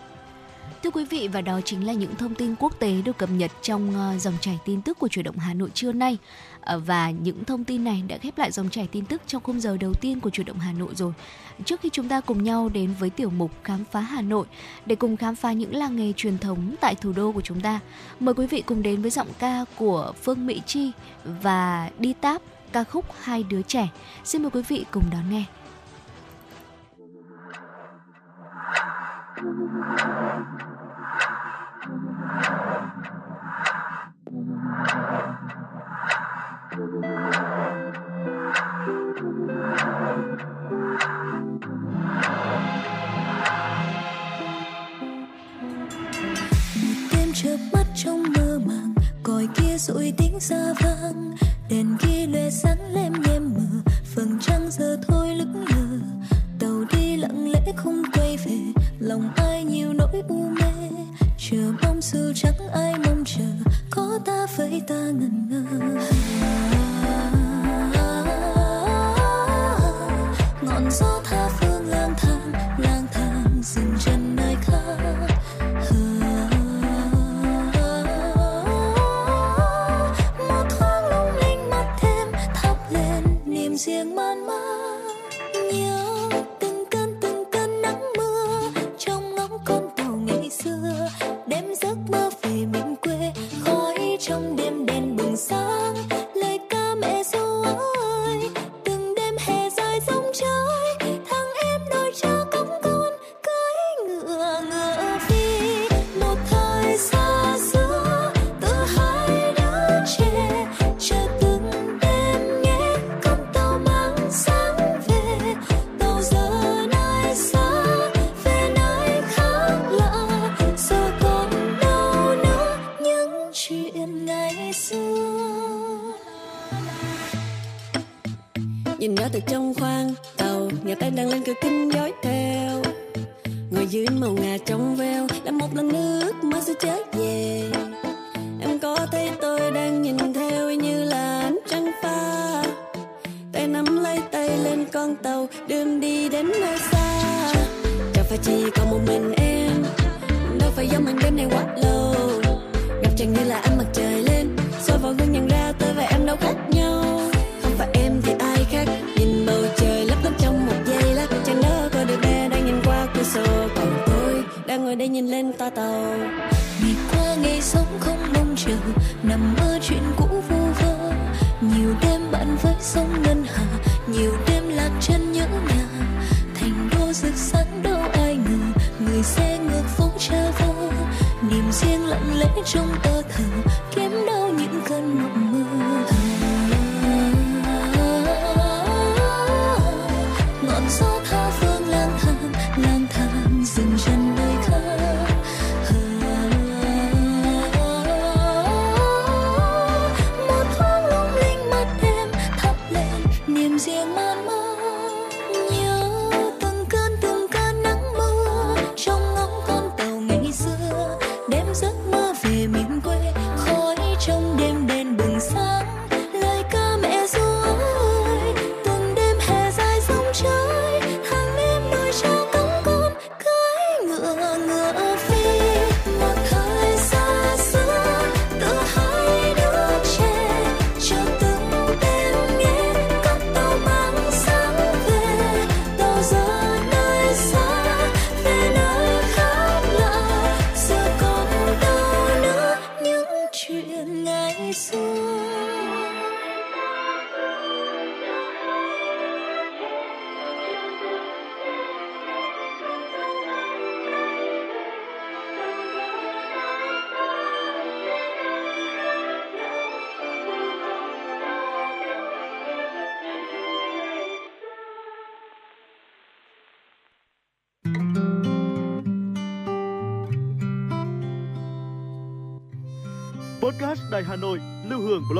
Thưa quý vị và đó chính là những thông tin quốc tế được cập nhật trong ờ, dòng chảy tin tức của chủ động Hà Nội trưa nay. Ờ, và những thông tin này đã khép lại dòng chảy tin tức trong khung giờ đầu tiên của chủ động Hà Nội rồi. Trước khi chúng ta cùng nhau đến với tiểu mục khám phá Hà Nội để cùng khám phá những làng nghề truyền thống tại thủ đô của chúng ta, mời quý vị cùng đến với giọng ca của Phương Mỹ Chi và Đi Táp ca khúc Hai đứa trẻ. Xin mời quý vị cùng đón nghe. Thank you. trong mơ màng, còi kia tiếng xa vang đèn ghi lệ sáng lem nhem mờ phần trăng giờ thôi lững lờ tàu đi lặng lẽ không lòng ai nhiều nỗi u mê. Chờ mong dù chẳng ai mong chờ, có ta với ta ngần ngơ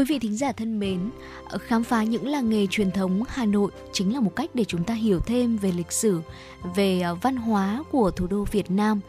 Quý vị thính giả thân mến, ờ, khám phá những làng nghề truyền thống Hà Nội chính là một cách để chúng ta hiểu thêm về lịch sử, về ờ, văn hóa của thủ đô Việt Nam.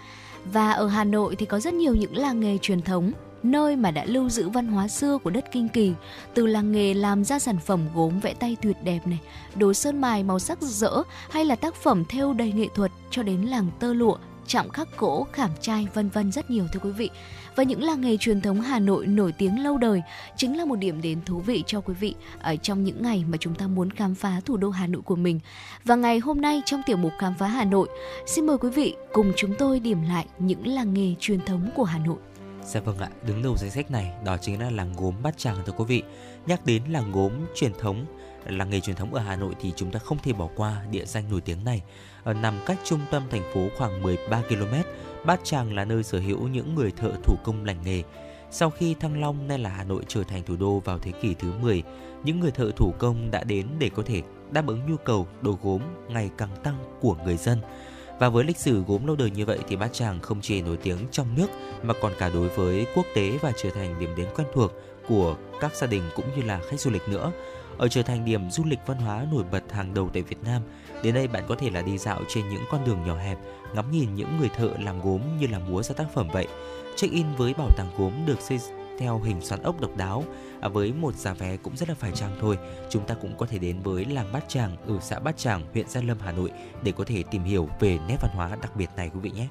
Và ở Hà Nội thì có rất nhiều những làng nghề truyền thống, nơi mà đã lưu giữ văn hóa xưa của đất Kinh Kỳ, từ làng nghề làm ra sản phẩm gốm vẽ tay tuyệt đẹp này, đồ sơn mài màu sắc rực rỡ hay là tác phẩm thêu đầy nghệ thuật cho đến làng tơ lụa, chạm khắc gỗ, khảm trai vân vân rất nhiều thưa quý vị. Và những làng nghề truyền thống Hà Nội nổi tiếng lâu đời chính là một điểm đến thú vị cho quý vị ở trong những ngày mà chúng ta muốn khám phá thủ đô Hà Nội của mình. Và ngày hôm nay trong tiểu mục khám phá Hà Nội, xin mời quý vị cùng chúng tôi điểm lại những làng nghề truyền thống của Hà Nội. Dạ vâng ạ, đứng đầu danh sách này đó chính là làng gốm Bát Tràng thưa quý vị. Nhắc đến làng gốm truyền thống, làng nghề truyền thống ở Hà Nội thì chúng ta không thể bỏ qua địa danh nổi tiếng này. Ở nằm cách trung tâm thành phố khoảng 13 km, Bát Tràng là nơi sở hữu những người thợ thủ công lành nghề. Sau khi Thăng Long nay là Hà Nội trở thành thủ đô vào thế kỷ thứ 10, những người thợ thủ công đã đến để có thể đáp ứng nhu cầu đồ gốm ngày càng tăng của người dân. Và với lịch sử gốm lâu đời như vậy thì Bát Tràng không chỉ nổi tiếng trong nước mà còn cả đối với quốc tế và trở thành điểm đến quen thuộc của các gia đình cũng như là khách du lịch nữa. Ở trở thành điểm du lịch văn hóa nổi bật hàng đầu tại Việt Nam. Đến đây bạn có thể là đi dạo trên những con đường nhỏ hẹp, ngắm nhìn những người thợ làm gốm như là múa ra tác phẩm vậy. Check in với bảo tàng gốm được xây theo hình xoắn ốc độc đáo à, với một giá vé cũng rất là phải chăng thôi. Chúng ta cũng có thể đến với làng Bát Tràng ở xã Bát Tràng, huyện Gia Lâm, Hà Nội để có thể tìm hiểu về nét văn hóa đặc biệt này quý vị nhé.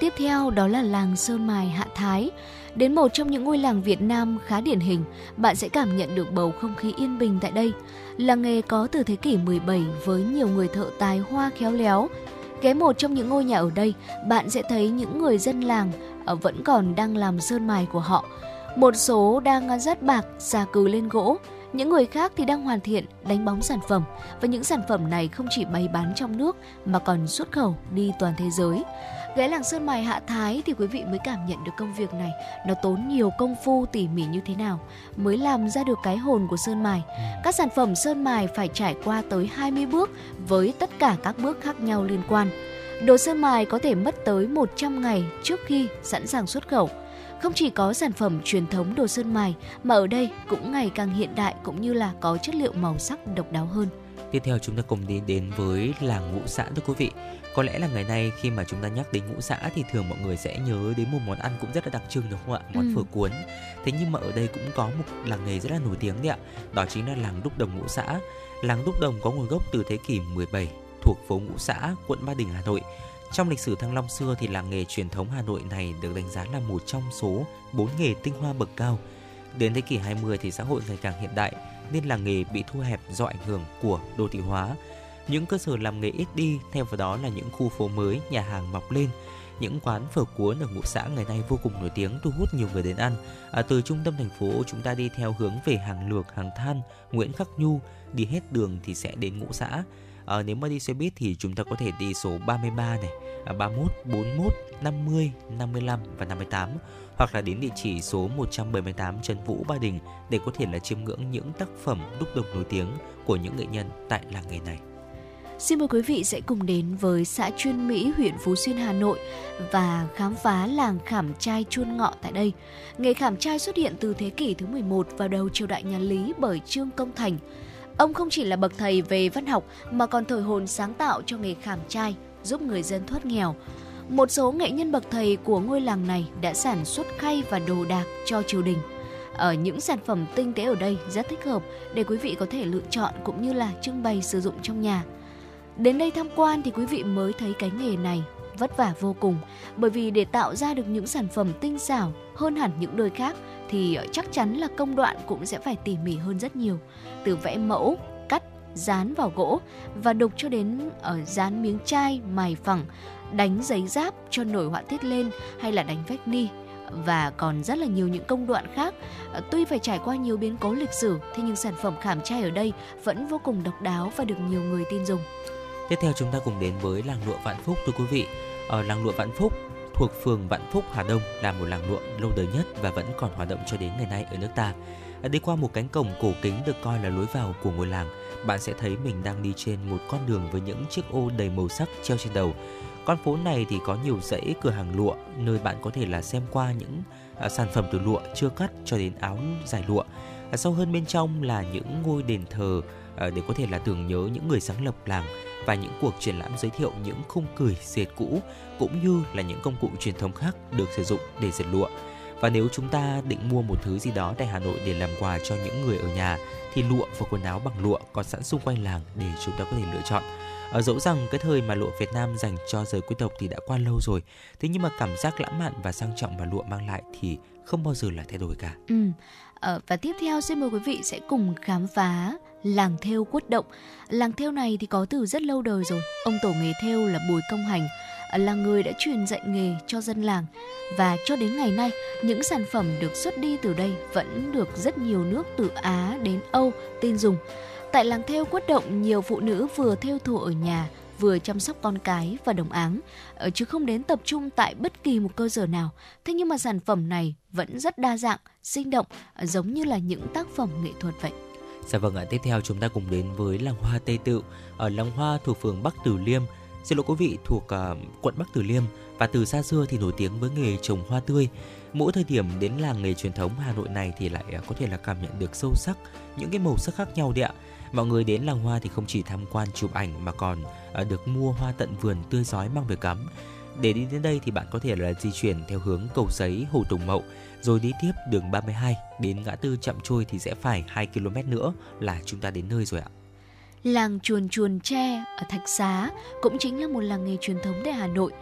Tiếp theo đó là làng Sơn Mài Hạ Thái. Đến một trong những ngôi làng Việt Nam khá điển hình, bạn sẽ cảm nhận được bầu không khí yên bình tại đây là nghề có từ thế kỷ 17 với nhiều người thợ tài hoa khéo léo. Ghé một trong những ngôi nhà ở đây, bạn sẽ thấy những người dân làng ờ, vẫn còn đang làm sơn mài của họ. Một số đang rát bạc, xà cừ lên gỗ, những người khác thì đang hoàn thiện, đánh bóng sản phẩm và những sản phẩm này không chỉ bày bán trong nước mà còn xuất khẩu đi toàn thế giới. Ghé làng Sơn Mài Hạ Thái thì quý vị mới cảm nhận được công việc này nó tốn nhiều công phu tỉ mỉ như thế nào mới làm ra được cái hồn của sơn mài. Các sản phẩm sơn mài phải trải qua tới 20 bước với tất cả các bước khác nhau liên quan. Đồ sơn mài có thể mất tới 100 ngày trước khi sẵn sàng xuất khẩu. Không chỉ có sản phẩm truyền thống đồ sơn mài mà ở đây cũng ngày càng hiện đại cũng như là có chất liệu màu sắc độc đáo hơn. Tiếp theo chúng ta cùng đi đến với làng ngũ xã thưa quý vị. Có lẽ là ngày nay khi mà chúng ta nhắc đến ngũ xã thì thường mọi người sẽ nhớ đến một món ăn cũng rất là đặc trưng đúng không ạ? Món Ừ. phở cuốn. Thế nhưng mà ở đây cũng có một làng nghề rất là nổi tiếng đấy ạ. Đó chính là làng Đúc Đồng ngũ xã. Làng Đúc Đồng có nguồn gốc từ thế kỷ 17 thuộc phố Ngũ Xã, quận Ba Đình, Hà Nội. Trong lịch sử Thăng Long xưa thì làng nghề truyền thống Hà Nội này được đánh giá là một trong số 4 nghề tinh hoa bậc cao. Đến thế kỷ 20 thì xã hội ngày càng hiện đại nên làng nghề bị thu hẹp do ảnh hưởng của đô thị hóa. Những cơ sở làm nghề ít đi, theo vào đó là những khu phố mới, nhà hàng mọc lên. Những quán phở cuốn ở ngũ xã ngày nay vô cùng nổi tiếng thu hút nhiều người đến ăn. À, từ trung tâm thành phố chúng ta đi theo hướng về hàng lược, hàng than, Nguyễn Khắc Nhu, đi hết đường thì sẽ đến ngũ xã. À, nếu mà đi xe buýt thì chúng ta có thể đi số 33 này, 31, 41, 50, 55 và 58 hoặc là đến địa chỉ số 178 Trần Vũ Ba Đình để có thể là chiêm ngưỡng những tác phẩm đúc đồng nổi tiếng của những nghệ nhân tại làng nghề này. Xin mời quý vị sẽ cùng đến với xã Chuyên Mỹ, huyện Phú Xuyên, Hà Nội và khám phá làng khảm trai chuôn ngọ tại đây. Nghề khảm trai xuất hiện từ thế kỷ thứ 11 vào đầu triều đại nhà Lý bởi Trương Công Thành. Ông không chỉ là bậc thầy về văn học mà còn thổi hồn sáng tạo cho nghề khảm trai, giúp người dân thoát nghèo. Một số nghệ nhân bậc thầy của ngôi làng này đã sản xuất khay và đồ đạc cho triều đình. Ở những sản phẩm tinh tế ở đây rất thích hợp để quý vị có thể lựa chọn cũng như là trưng bày sử dụng trong nhà. Đến đây tham quan thì quý vị mới thấy cái nghề này vất vả vô cùng bởi vì để tạo ra được những sản phẩm tinh xảo hơn hẳn những đôi khác thì ờ, chắc chắn là công đoạn cũng sẽ phải tỉ mỉ hơn rất nhiều. Từ vẽ mẫu, cắt, dán vào gỗ và đục cho đến ở dán miếng chai, mài phẳng, đánh giấy giáp cho nổi họa tiết lên hay là đánh vách ni và còn rất là nhiều những công đoạn khác. Ờ, tuy phải trải qua nhiều biến cố lịch sử, thế nhưng sản phẩm khảm chai ở đây vẫn vô cùng độc đáo và được nhiều người tin dùng. Tiếp theo chúng ta cùng đến với làng lụa Vạn Phúc thưa quý vị. Ở làng lụa Vạn Phúc thuộc phường Vạn Phúc, Hà Đông là một làng lụa lâu đời nhất và vẫn còn hoạt động cho đến ngày nay ở nước ta. Ờ, đi qua một cánh cổng cổ kính được coi là lối vào của ngôi làng, bạn sẽ thấy mình đang đi trên một con đường với những chiếc ô đầy màu sắc treo trên đầu. Con phố này thì có nhiều dãy cửa hàng lụa nơi bạn có thể là xem qua những à, sản phẩm từ lụa chưa cắt cho đến áo dài lụa. À, sâu hơn bên trong là những ngôi đền thờ à, để có thể là tưởng nhớ những người sáng lập làng và những cuộc triển lãm giới thiệu những khung cửi dệt cũ cũng như là những công cụ truyền thống khác được sử dụng để dệt lụa. Và nếu chúng ta định mua một thứ gì đó tại Hà Nội để làm quà cho những người ở nhà thì lụa và quần áo bằng lụa có sẵn xung quanh làng để chúng ta có thể lựa chọn. ở dẫu rằng cái thời mà lụa Việt Nam dành cho giới quý tộc thì đã qua lâu rồi thế nhưng mà cảm giác lãng mạn và sang trọng mà lụa mang lại thì không bao giờ là thay đổi cả ừ. Ờ, và tiếp theo xin mời quý vị sẽ cùng khám phá làng thêu quất động. Làng thêu này thì có từ rất lâu đời rồi. Ông tổ nghề thêu là Bùi Công Hành là người đã truyền dạy nghề cho dân làng và cho đến ngày nay những sản phẩm được xuất đi từ đây vẫn được rất nhiều nước từ Á đến Âu tin dùng. Tại làng thêu quất động nhiều phụ nữ vừa thêu thùa ở nhà vừa chăm sóc con cái và đồng áng, ờ, chứ không đến tập trung tại bất kỳ một cơ sở nào. Thế nhưng mà sản phẩm này vẫn rất đa dạng, sinh động, ờ, giống như là những tác phẩm nghệ thuật vậy. Dạ vâng ạ, tiếp theo chúng ta cùng đến với làng hoa Tây Tự ở làng hoa thuộc phường Bắc Từ Liêm. Xin lỗi quý vị thuộc uh, quận Bắc Từ Liêm và từ xa xưa thì nổi tiếng với nghề trồng hoa tươi. Mỗi thời điểm đến làng nghề truyền thống Hà Nội này thì lại uh, có thể là cảm nhận được sâu sắc những cái màu sắc khác nhau đấy ạ. Mọi người đến làng hoa thì không chỉ tham quan chụp ảnh mà còn uh, được mua hoa tận vườn tươi giói mang về cắm. Để đi đến đây thì bạn có thể là di chuyển theo hướng cầu giấy Hồ Tùng Mậu rồi đi tiếp đường 32 đến ngã tư chậm trôi thì sẽ phải 2 km nữa là chúng ta đến nơi rồi ạ. Làng chuồn chuồn tre ở Thạch Xá cũng chính là một làng nghề truyền thống tại Hà Nội.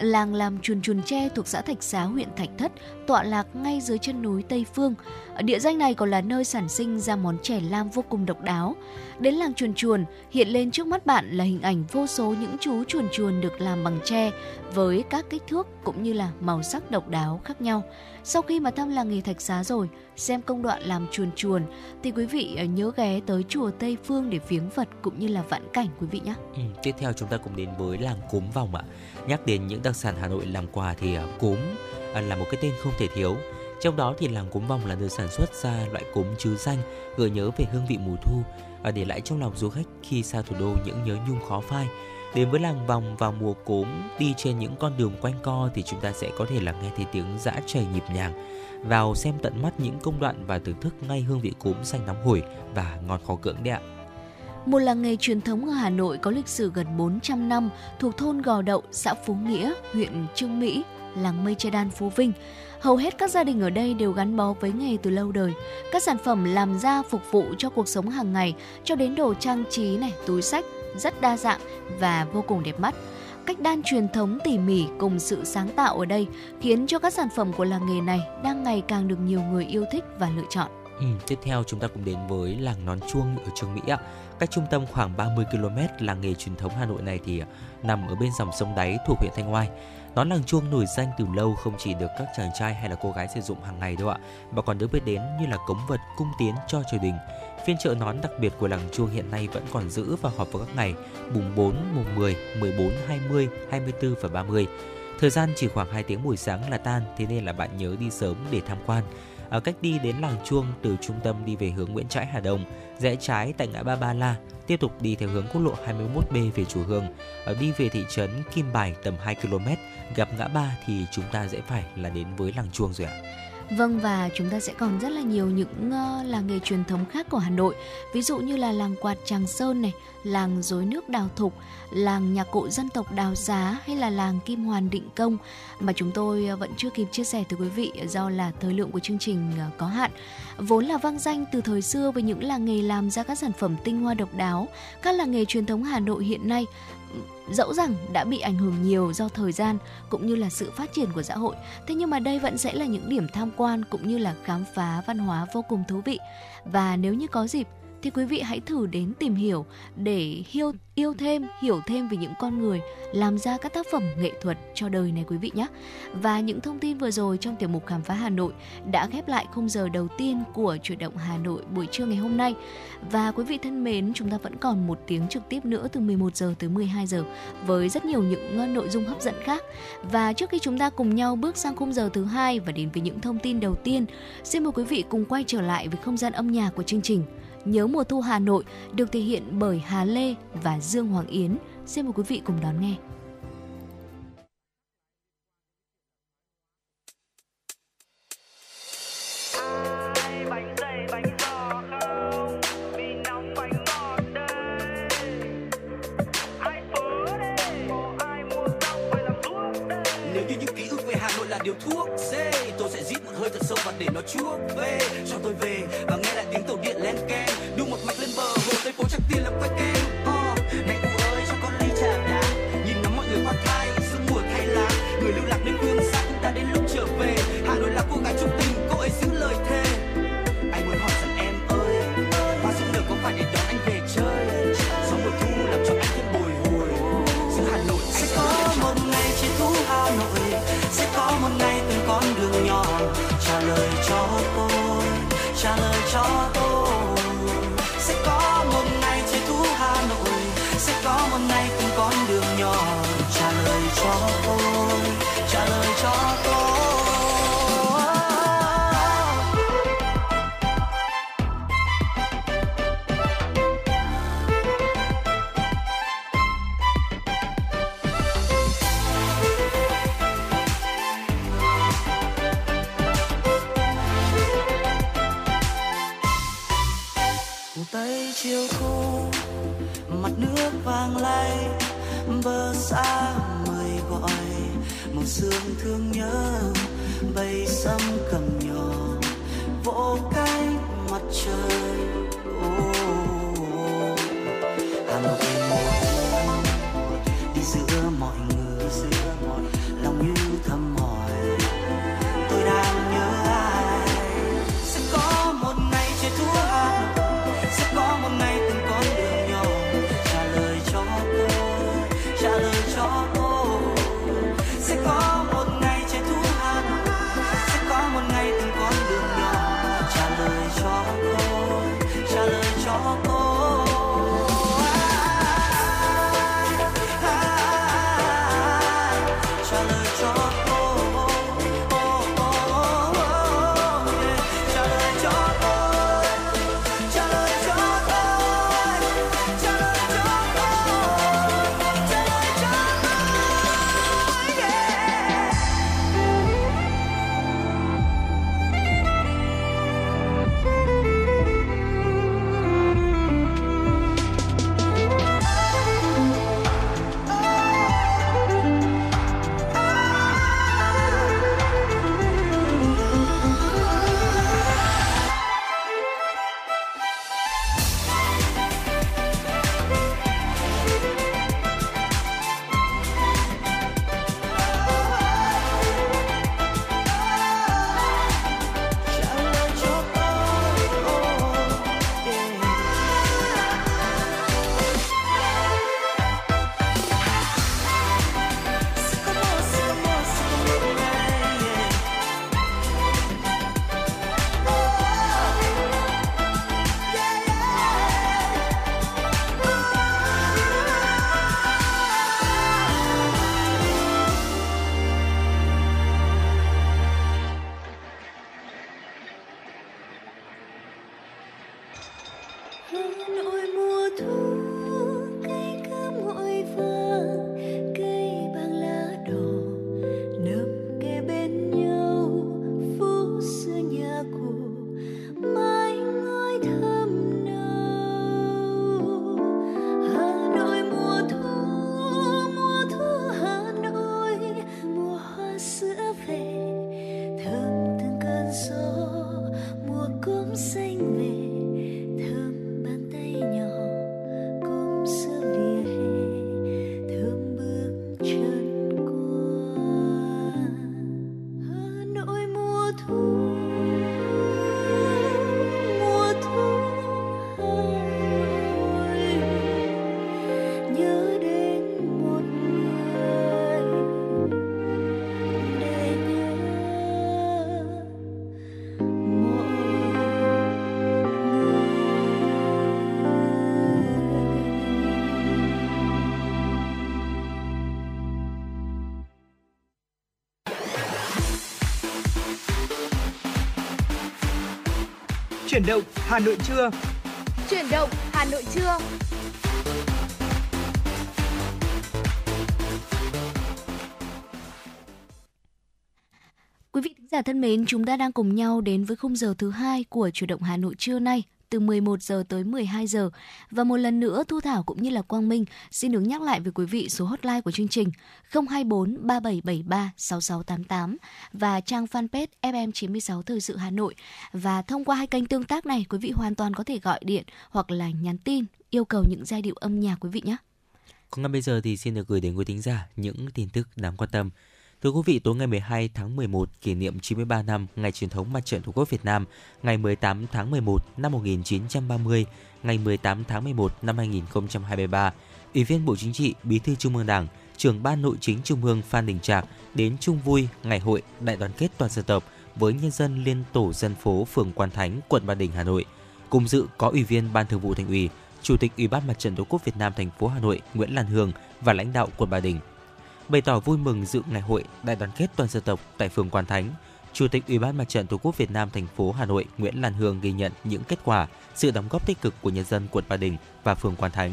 Làng làm chuồn chuồn tre thuộc xã Thạch Xá, huyện Thạch Thất, tọa lạc ngay dưới chân núi Tây Phương. Ở địa danh này còn là nơi sản sinh ra món chè lam vô cùng độc đáo. Đến làng chuồn chuồn, hiện lên trước mắt bạn là hình ảnh vô số những chú chuồn chuồn được làm bằng tre với các kích thước cũng như là màu sắc độc đáo khác nhau. Sau khi mà thăm làng nghề Thạch Xá rồi, xem công đoạn làm chuồn chuồn thì quý vị ờ, nhớ ghé tới chùa Tây Phương để viếng Phật cũng như là vãn cảnh quý vị nhé. Ừ, tiếp theo chúng ta cùng đến với làng cốm vòng ạ. Nhắc đến những đặc sản Hà Nội làm quà thì à, ờ, cốm à, là một cái tên không thể thiếu. Trong đó thì làng cốm vòng là nơi sản xuất ra loại cốm chứ danh gợi nhớ về hương vị mùa thu, và để lại trong lòng du khách khi xa thủ đô những nhớ nhung khó phai Đến với làng vòng vào mùa cốm, đi trên những con đường quanh co thì chúng ta sẽ có thể là nghe thấy tiếng dã chảy nhịp nhàng. Vào xem tận mắt những công đoạn và thưởng thức ngay hương vị cốm xanh nóng hổi và ngon khó cưỡng đấy ạ. Một làng nghề truyền thống ở Hà Nội có lịch sử gần 400 năm thuộc thôn Gò Đậu, xã Phú Nghĩa, huyện Trương Mỹ, làng mây che đan Phú Vinh. Hầu hết các gia đình ở đây đều gắn bó với nghề từ lâu đời. Các sản phẩm làm ra phục vụ cho cuộc sống hàng ngày cho đến đồ trang trí này, túi sách, rất đa dạng và vô cùng đẹp mắt. Cách đan truyền thống tỉ mỉ cùng sự sáng tạo ở đây khiến cho các sản phẩm của làng nghề này đang ngày càng được nhiều người yêu thích và lựa chọn. Ừ, tiếp theo chúng ta cùng đến với làng nón chuông ở Trường Mỹ ạ. Cách trung tâm khoảng 30 km, làng nghề truyền thống Hà Nội này thì à, nằm ở bên dòng sông Đáy thuộc huyện Thanh Oai. Nón làng chuông nổi danh từ lâu không chỉ được các chàng trai hay là cô gái sử dụng hàng ngày đâu ạ, mà còn được biết đến như là cống vật cung tiến cho triều đình. Phiên chợ nón đặc biệt của làng chuông hiện nay vẫn còn giữ và họp vào các ngày mùng 4, mùng 10, 14, 20, 24 và 30. Thời gian chỉ khoảng 2 tiếng buổi sáng là tan, thế nên là bạn nhớ đi sớm để tham quan. Ở cách đi đến làng chuông từ trung tâm đi về hướng Nguyễn Trãi Hà Đông, rẽ trái tại ngã ba Ba La, tiếp tục đi theo hướng quốc lộ 21B về Chùa Hương. Ở đi về thị trấn Kim Bài tầm 2 km, gặp ngã ba thì chúng ta sẽ phải là đến với làng chuông rồi ạ. Vâng và chúng ta sẽ còn rất là nhiều những uh, làng nghề truyền thống khác của Hà Nội. Ví dụ như là làng quạt Tràng Sơn này, làng rối nước Đào Thục, làng nhạc cụ dân tộc Đào Giá hay là làng Kim Hoàn Định Công mà chúng tôi uh, vẫn chưa kịp chia sẻ tới quý vị do là thời lượng của chương trình uh, có hạn. Vốn là vang danh từ thời xưa với những làng nghề làm ra các sản phẩm tinh hoa độc đáo, các làng nghề truyền thống Hà Nội hiện nay dẫu rằng đã bị ảnh hưởng nhiều do thời gian cũng như là sự phát triển của xã hội, thế nhưng mà đây vẫn sẽ là những điểm tham quan cũng như là khám phá văn hóa vô cùng thú vị. Và nếu như có dịp thì quý vị hãy thử đến tìm hiểu để yêu yêu thêm, hiểu thêm về những con người làm ra các tác phẩm nghệ thuật cho đời này quý vị nhé. Và những thông tin vừa rồi trong tiểu mục khám phá Hà Nội đã khép lại khung giờ đầu tiên của chuyển động Hà Nội buổi trưa ngày hôm nay. Và quý vị thân mến, chúng ta vẫn còn một tiếng trực tiếp nữa từ 11 giờ tới 12 giờ với rất nhiều những ờ, nội dung hấp dẫn khác. Và trước khi chúng ta cùng nhau bước sang khung giờ thứ hai và đến với những thông tin đầu tiên, xin mời quý vị cùng quay trở lại với không gian âm nhạc của chương trình. Nhớ mùa thu Hà Nội được thể hiện bởi Hà Lê và Dương Hoàng Yến. Xin mời quý vị cùng đón nghe. điều thuốc sẽ để nó chuốc về, cho tôi về và nghe lại tiếng tàu điện len ken đu một mạch lên bờ, hồ tây phố chắc tiên làm quay kem ờ, này cụ ơi, cho con ly trà đá nhìn ngắm mọi người hoa khai sương mùa thay lá. Người lưu lạc nơi phương xa cũng đã đến lúc trở về. Hà nội là cô gái trung tình, cô ấy giữ lời thề. Anh muốn hỏi rằng em ơi, hoa sương nở có phải để đón anh về chơi? Gió mùa thu làm cho anh thêm bồi hồi. Giữa hà nội sẽ có một ngày chiến thú hà nội. Sẽ có một ngày từng con đường nhỏ lời cho tôi trả lời cho tôi. Chuyển động Hà Nội trưa. Chuyển động Hà Nội trưa. Quý vị thính giả thân mến, chúng ta đang cùng nhau đến với khung giờ thứ hai của chuyển động Hà Nội trưa nay từ 11 giờ tới 12 giờ. Và một lần nữa Thu Thảo cũng như là Quang Minh xin được nhắc lại với quý vị số hotline của chương trình 024 3773 6688 và trang fanpage FM96 Thời sự Hà Nội. Và thông qua hai kênh tương tác này, quý vị hoàn toàn có thể gọi điện hoặc là nhắn tin yêu cầu những giai điệu âm nhạc quý vị nhé. Còn ngay bây giờ thì xin được gửi đến quý thính giả những tin tức đáng quan tâm. Thưa quý vị, tối ngày 12 tháng 11 kỷ niệm 93 năm ngày truyền thống Mặt trận Tổ quốc Việt Nam, ngày 18 tháng 11 năm 1930, ngày 18 tháng 11 năm 2023, Ủy viên Bộ Chính trị, Bí thư Trung ương Đảng, trưởng Ban Nội chính Trung ương Phan Đình Trạc đến chung vui ngày hội Đại đoàn kết toàn dân tộc với nhân dân liên tổ dân phố phường Quan Thánh, quận Ba Đình, Hà Nội. Cùng dự có Ủy viên Ban Thường vụ Thành ủy, Chủ tịch Ủy ban Mặt trận Tổ quốc Việt Nam thành phố Hà Nội Nguyễn Lan Hương và lãnh đạo quận Ba Đình. Bày tỏ vui mừng dự ngày hội đại đoàn kết toàn dân tộc tại phường Quan Thánh, Chủ tịch Ủy ban Mặt trận Tổ quốc Việt Nam thành phố Hà Nội Nguyễn Lan Hương ghi nhận những kết quả, sự đóng góp tích cực của nhân dân quận Ba Đình và phường Quan Thánh.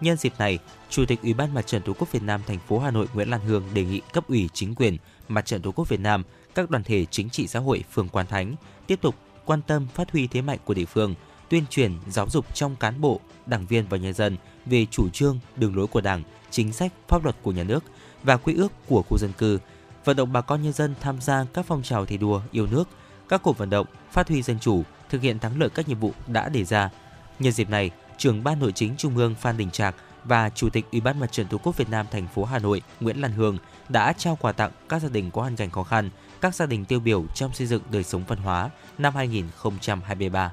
Nhân dịp này, Chủ tịch Ủy ban Mặt trận Tổ quốc Việt Nam thành phố Hà Nội Nguyễn Lan Hương đề nghị cấp ủy chính quyền, Mặt trận Tổ quốc Việt Nam, các đoàn thể chính trị xã hội phường Quan Thánh tiếp tục quan tâm phát huy thế mạnh của địa phương, tuyên truyền giáo dục trong cán bộ, đảng viên và nhân dân về chủ trương, đường lối của Đảng, chính sách, pháp luật của nhà nước và quy ước của khu dân cư, vận động bà con nhân dân tham gia các phong trào thi đua yêu nước, các cuộc vận động, phát huy dân chủ, thực hiện thắng lợi các nhiệm vụ đã đề ra. Nhân dịp này, trưởng ban nội chính Trung ương Phan Đình Trạc và Chủ tịch Ủy ban Mặt trận Tổ quốc Việt Nam thành phố Hà Nội Nguyễn Lan Hương đã trao quà tặng các gia đình có hoàn cảnh khó khăn, các gia đình tiêu biểu trong xây dựng đời sống văn hóa năm 2023.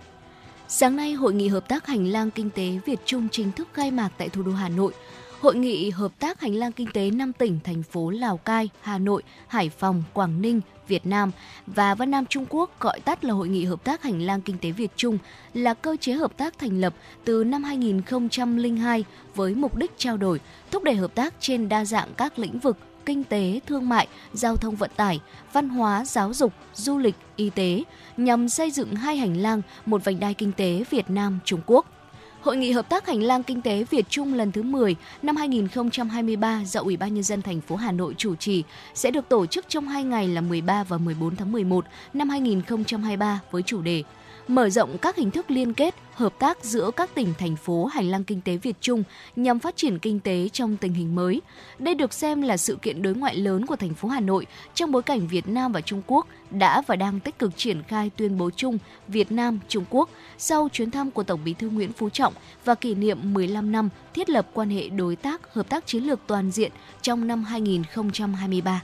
Sáng nay, Hội nghị Hợp tác Hành lang Kinh tế Việt Trung chính thức khai mạc tại thủ đô Hà Nội. Hội nghị Hợp tác Hành lang Kinh tế 5 tỉnh, thành phố Lào Cai, Hà Nội, Hải Phòng, Quảng Ninh, Việt Nam và Vân Nam Trung Quốc gọi tắt là Hội nghị Hợp tác Hành lang Kinh tế Việt Trung là cơ chế hợp tác thành lập từ năm 2002 với mục đích trao đổi, thúc đẩy hợp tác trên đa dạng các lĩnh vực kinh tế, thương mại, giao thông vận tải, văn hóa, giáo dục, du lịch, y tế nhằm xây dựng hai hành lang, một vành đai kinh tế Việt Nam Trung Quốc. Hội nghị hợp tác hành lang kinh tế Việt Trung lần thứ 10 năm 2023 do Ủy ban nhân dân thành phố Hà Nội chủ trì sẽ được tổ chức trong hai ngày là 13 và 14 tháng 11 năm 2023 với chủ đề mở rộng các hình thức liên kết, hợp tác giữa các tỉnh thành phố hành lang kinh tế Việt Trung nhằm phát triển kinh tế trong tình hình mới. Đây được xem là sự kiện đối ngoại lớn của thành phố Hà Nội trong bối cảnh Việt Nam và Trung Quốc đã và đang tích cực triển khai tuyên bố chung Việt Nam Trung Quốc sau chuyến thăm của Tổng Bí thư Nguyễn Phú Trọng và kỷ niệm 15 năm thiết lập quan hệ đối tác hợp tác chiến lược toàn diện trong năm 2023.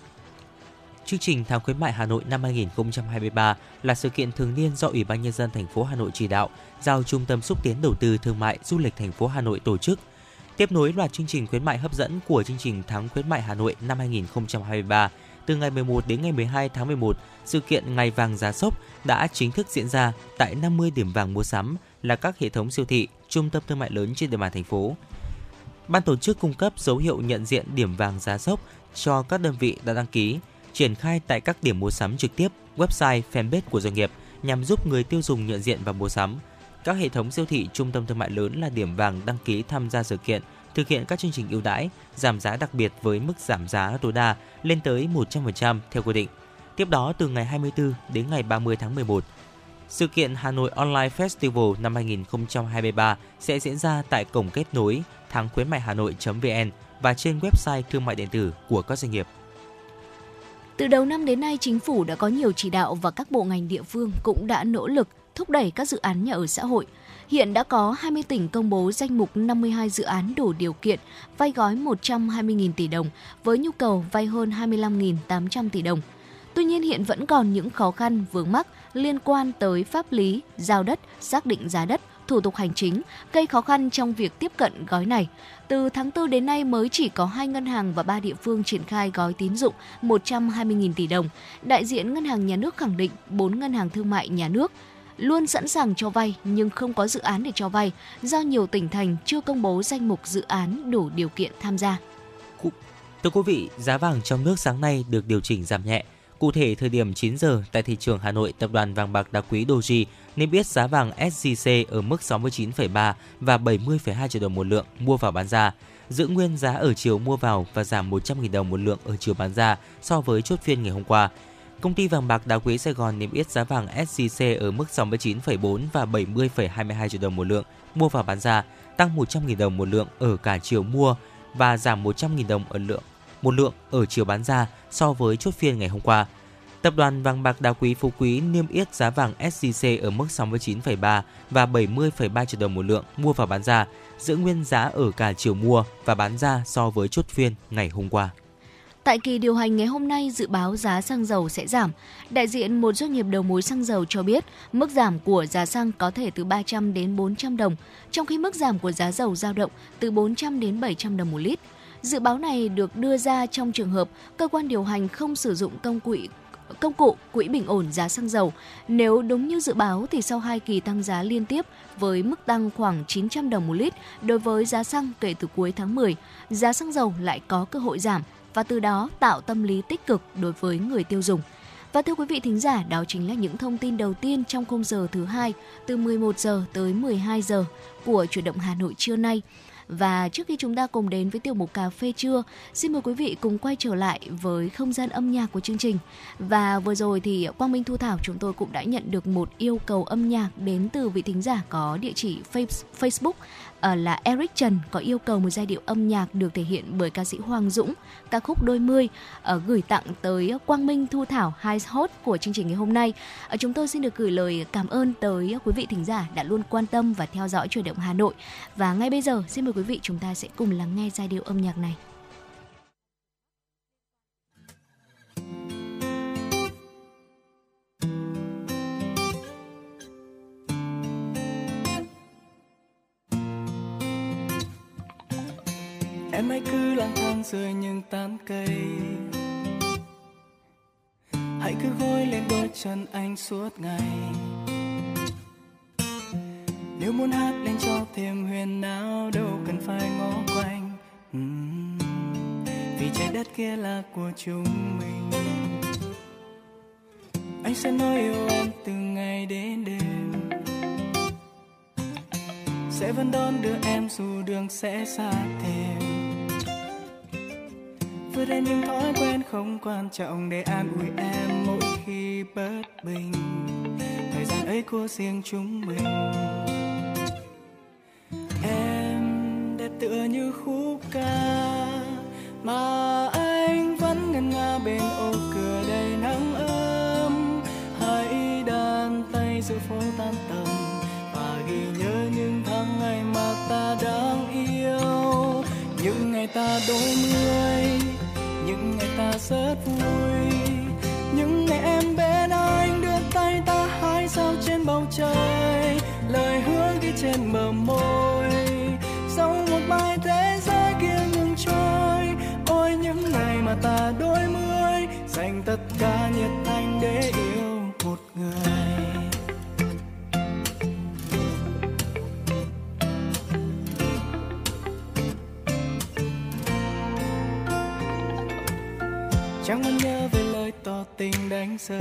Chương trình tháng khuyến mại Hà Nội năm 2023 là sự kiện thường niên do Ủy ban nhân dân thành phố Hà Nội chỉ đạo, giao Trung tâm xúc tiến đầu tư thương mại du lịch thành phố Hà Nội tổ chức. Tiếp nối loạt chương trình khuyến mại hấp dẫn của chương trình tháng khuyến mại Hà Nội năm 2023, từ ngày 11 đến ngày 12 tháng 11, sự kiện Ngày vàng giá sốc đã chính thức diễn ra tại 50 điểm vàng mua sắm là các hệ thống siêu thị, trung tâm thương mại lớn trên địa bàn thành phố. Ban tổ chức cung cấp dấu hiệu nhận diện điểm vàng giá sốc cho các đơn vị đã đăng ký, triển khai tại các điểm mua sắm trực tiếp, website, fanpage của doanh nghiệp nhằm giúp người tiêu dùng nhận diện và mua sắm. Các hệ thống siêu thị, trung tâm thương mại lớn là điểm vàng đăng ký tham gia sự kiện, thực hiện các chương trình ưu đãi, giảm giá đặc biệt với mức giảm giá tối đa lên tới 100% theo quy định. Tiếp đó từ ngày 24 đến ngày 30 tháng 11, sự kiện Hà Nội Online Festival năm 2023 sẽ diễn ra tại cổng kết nối tháng khuyến mại Hà Nội.vn và trên website thương mại điện tử của các doanh nghiệp. Từ đầu năm đến nay, chính phủ đã có nhiều chỉ đạo và các bộ ngành địa phương cũng đã nỗ lực thúc đẩy các dự án nhà ở xã hội. Hiện đã có 20 tỉnh công bố danh mục 52 dự án đủ điều kiện vay gói 120.000 tỷ đồng với nhu cầu vay hơn 25.800 tỷ đồng. Tuy nhiên hiện vẫn còn những khó khăn vướng mắc liên quan tới pháp lý, giao đất, xác định giá đất, thủ tục hành chính gây khó khăn trong việc tiếp cận gói này. Từ tháng 4 đến nay mới chỉ có hai ngân hàng và ba địa phương triển khai gói tín dụng 120.000 tỷ đồng. Đại diện Ngân hàng Nhà nước khẳng định bốn ngân hàng thương mại nhà nước luôn sẵn sàng cho vay nhưng không có dự án để cho vay do nhiều tỉnh thành chưa công bố danh mục dự án đủ điều kiện tham gia. Thưa quý vị, giá vàng trong nước sáng nay được điều chỉnh giảm nhẹ. Cụ thể, thời điểm 9 giờ tại thị trường Hà Nội, tập đoàn vàng bạc đá quý Doji niêm yết giá vàng SJC ở mức 69,3 và 70,2 triệu đồng một lượng mua vào bán ra, giữ nguyên giá ở chiều mua vào và giảm 100.000 đồng một lượng ở chiều bán ra so với chốt phiên ngày hôm qua. Công ty vàng bạc đá quý Sài Gòn niêm yết giá vàng SJC ở mức 69,4 và 70,22 triệu đồng một lượng mua vào bán ra, tăng 100.000 đồng một lượng ở cả chiều mua và giảm 100.000 đồng ở lượng một lượng ở chiều bán ra so với chốt phiên ngày hôm qua. Tập đoàn vàng bạc đá quý Phú Quý niêm yết giá vàng SJC ở mức 69,3 và 70,3 triệu đồng một lượng mua vào bán ra, giữ nguyên giá ở cả chiều mua và bán ra so với chốt phiên ngày hôm qua. Tại kỳ điều hành ngày hôm nay, dự báo giá xăng dầu sẽ giảm. Đại diện một doanh nghiệp đầu mối xăng dầu cho biết, mức giảm của giá xăng có thể từ 300 đến 400 đồng, trong khi mức giảm của giá dầu dao động từ 400 đến 700 đồng một lít. Dự báo này được đưa ra trong trường hợp cơ quan điều hành không sử dụng công quỹ công cụ quỹ bình ổn giá xăng dầu. Nếu đúng như dự báo thì sau hai kỳ tăng giá liên tiếp với mức tăng khoảng 900 đồng một lít đối với giá xăng kể từ cuối tháng 10, giá xăng dầu lại có cơ hội giảm và từ đó tạo tâm lý tích cực đối với người tiêu dùng. Và thưa quý vị thính giả, đó chính là những thông tin đầu tiên trong khung giờ thứ hai từ 11 giờ tới 12 giờ của chuyển động Hà Nội trưa nay. Và trước khi chúng ta cùng đến với tiểu mục cà phê trưa, xin mời quý vị cùng quay trở lại với không gian âm nhạc của chương trình. Và vừa rồi thì Quang Minh Thu Thảo chúng tôi cũng đã nhận được một yêu cầu âm nhạc đến từ vị thính giả có địa chỉ Facebook uh, là Eric Trần có yêu cầu một giai điệu âm nhạc được thể hiện bởi ca sĩ Hoàng Dũng, ca khúc Đôi mươi uh, gửi tặng tới Quang Minh Thu Thảo hai host của chương trình ngày hôm nay. Uh, chúng tôi xin được gửi lời cảm ơn tới quý vị thính giả đã luôn quan tâm và theo dõi chuyển động Hà Nội. Và ngay bây giờ xin mời quý vị chúng ta sẽ cùng lắng nghe giai điệu âm nhạc này. Em hãy cứ lang thang dưới những tán cây. Hãy cứ gối lên đôi chân anh suốt ngày. Nếu muốn hát lên cho thêm huyền não đâu cần phải ngó quanh. Uhm, vì trái đất kia là của chúng mình. Anh sẽ nói yêu em từ ngày đến đêm. Sẽ vẫn đón đưa em dù đường sẽ xa thêm vượt lên những thói quen không quan trọng để an ủi em mỗi khi bất bình. Thời gian ấy của riêng chúng mình. Em đẹp tựa như khúc ca mà tình đánh rơi.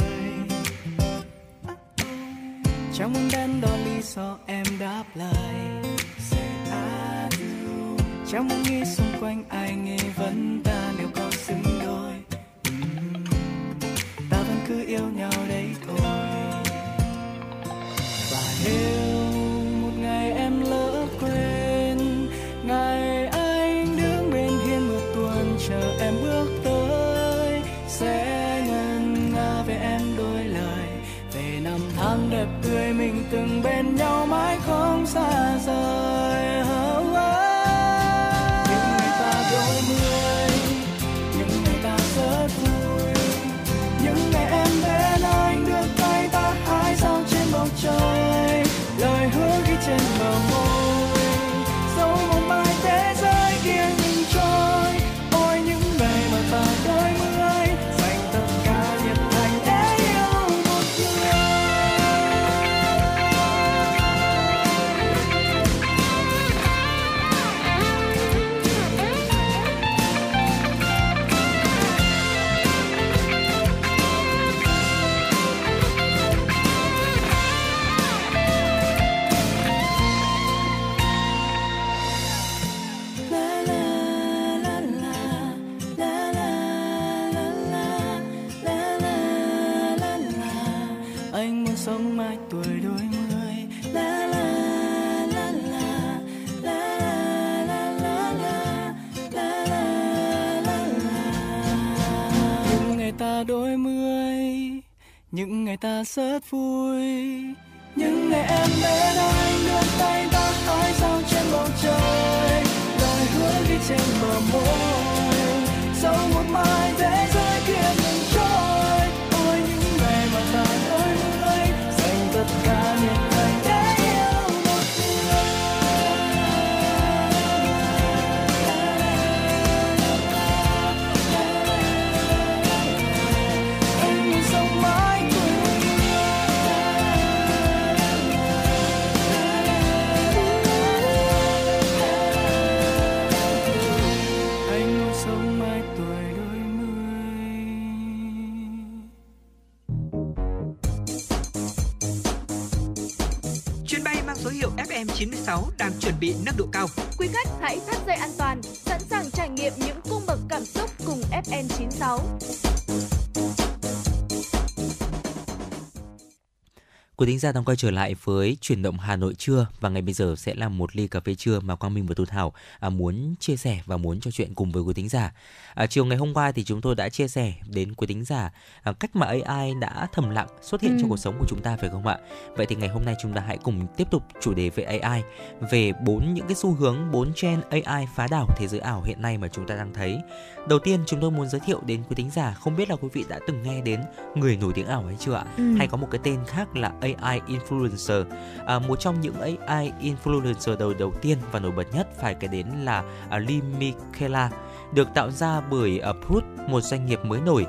Chẳng muốn đắn đo lý do em đáp lại, chẳng muốn nghĩ xung quanh ai nghe vẫn ta nếu có xứng đôi. Ta vẫn cứ yêu nhau đấy từng bên nhau mãi không xa rời. Những ngày ta rất vui. Những ngày em bên anh đưa tay ta hái sao trên bầu trời. Lời hứa ghi trên bờ môi. Sau một mai FM96 đang chuẩn bị nâng độ cao. Quý khách hãy thắt dây an toàn, sẵn sàng trải nghiệm những cung bậc cảm xúc cùng FN96. Quý thính giả đang quay trở lại với chuyển động Hà Nội trưa và ngay bây giờ sẽ là một ly cà phê trưa mà Quang Minh và Thu Thảo à, muốn chia sẻ và muốn trò chuyện cùng với quý thính giả. À, chiều ngày hôm qua thì chúng tôi đã chia sẻ đến quý thính giả à, cách mà AI đã thầm lặng xuất hiện Ừ. trong cuộc sống của chúng ta phải không ạ? Vậy thì ngày hôm nay chúng ta hãy cùng tiếp tục chủ đề về AI về bốn những cái xu hướng bốn trend AI phá đảo thế giới ảo hiện nay mà chúng ta đang thấy. Đầu tiên chúng tôi muốn giới thiệu đến quý thính giả không biết là quý vị đã từng nghe đến người nổi tiếng ảo hay chưa ạ? Ừ. Hay có một cái tên khác là AI influencer. À, một trong những AI influencer đầu đầu tiên và nổi bật nhất phải kể đến là à, Lee được tạo ra bởi à, uh, Prut, một doanh nghiệp mới nổi.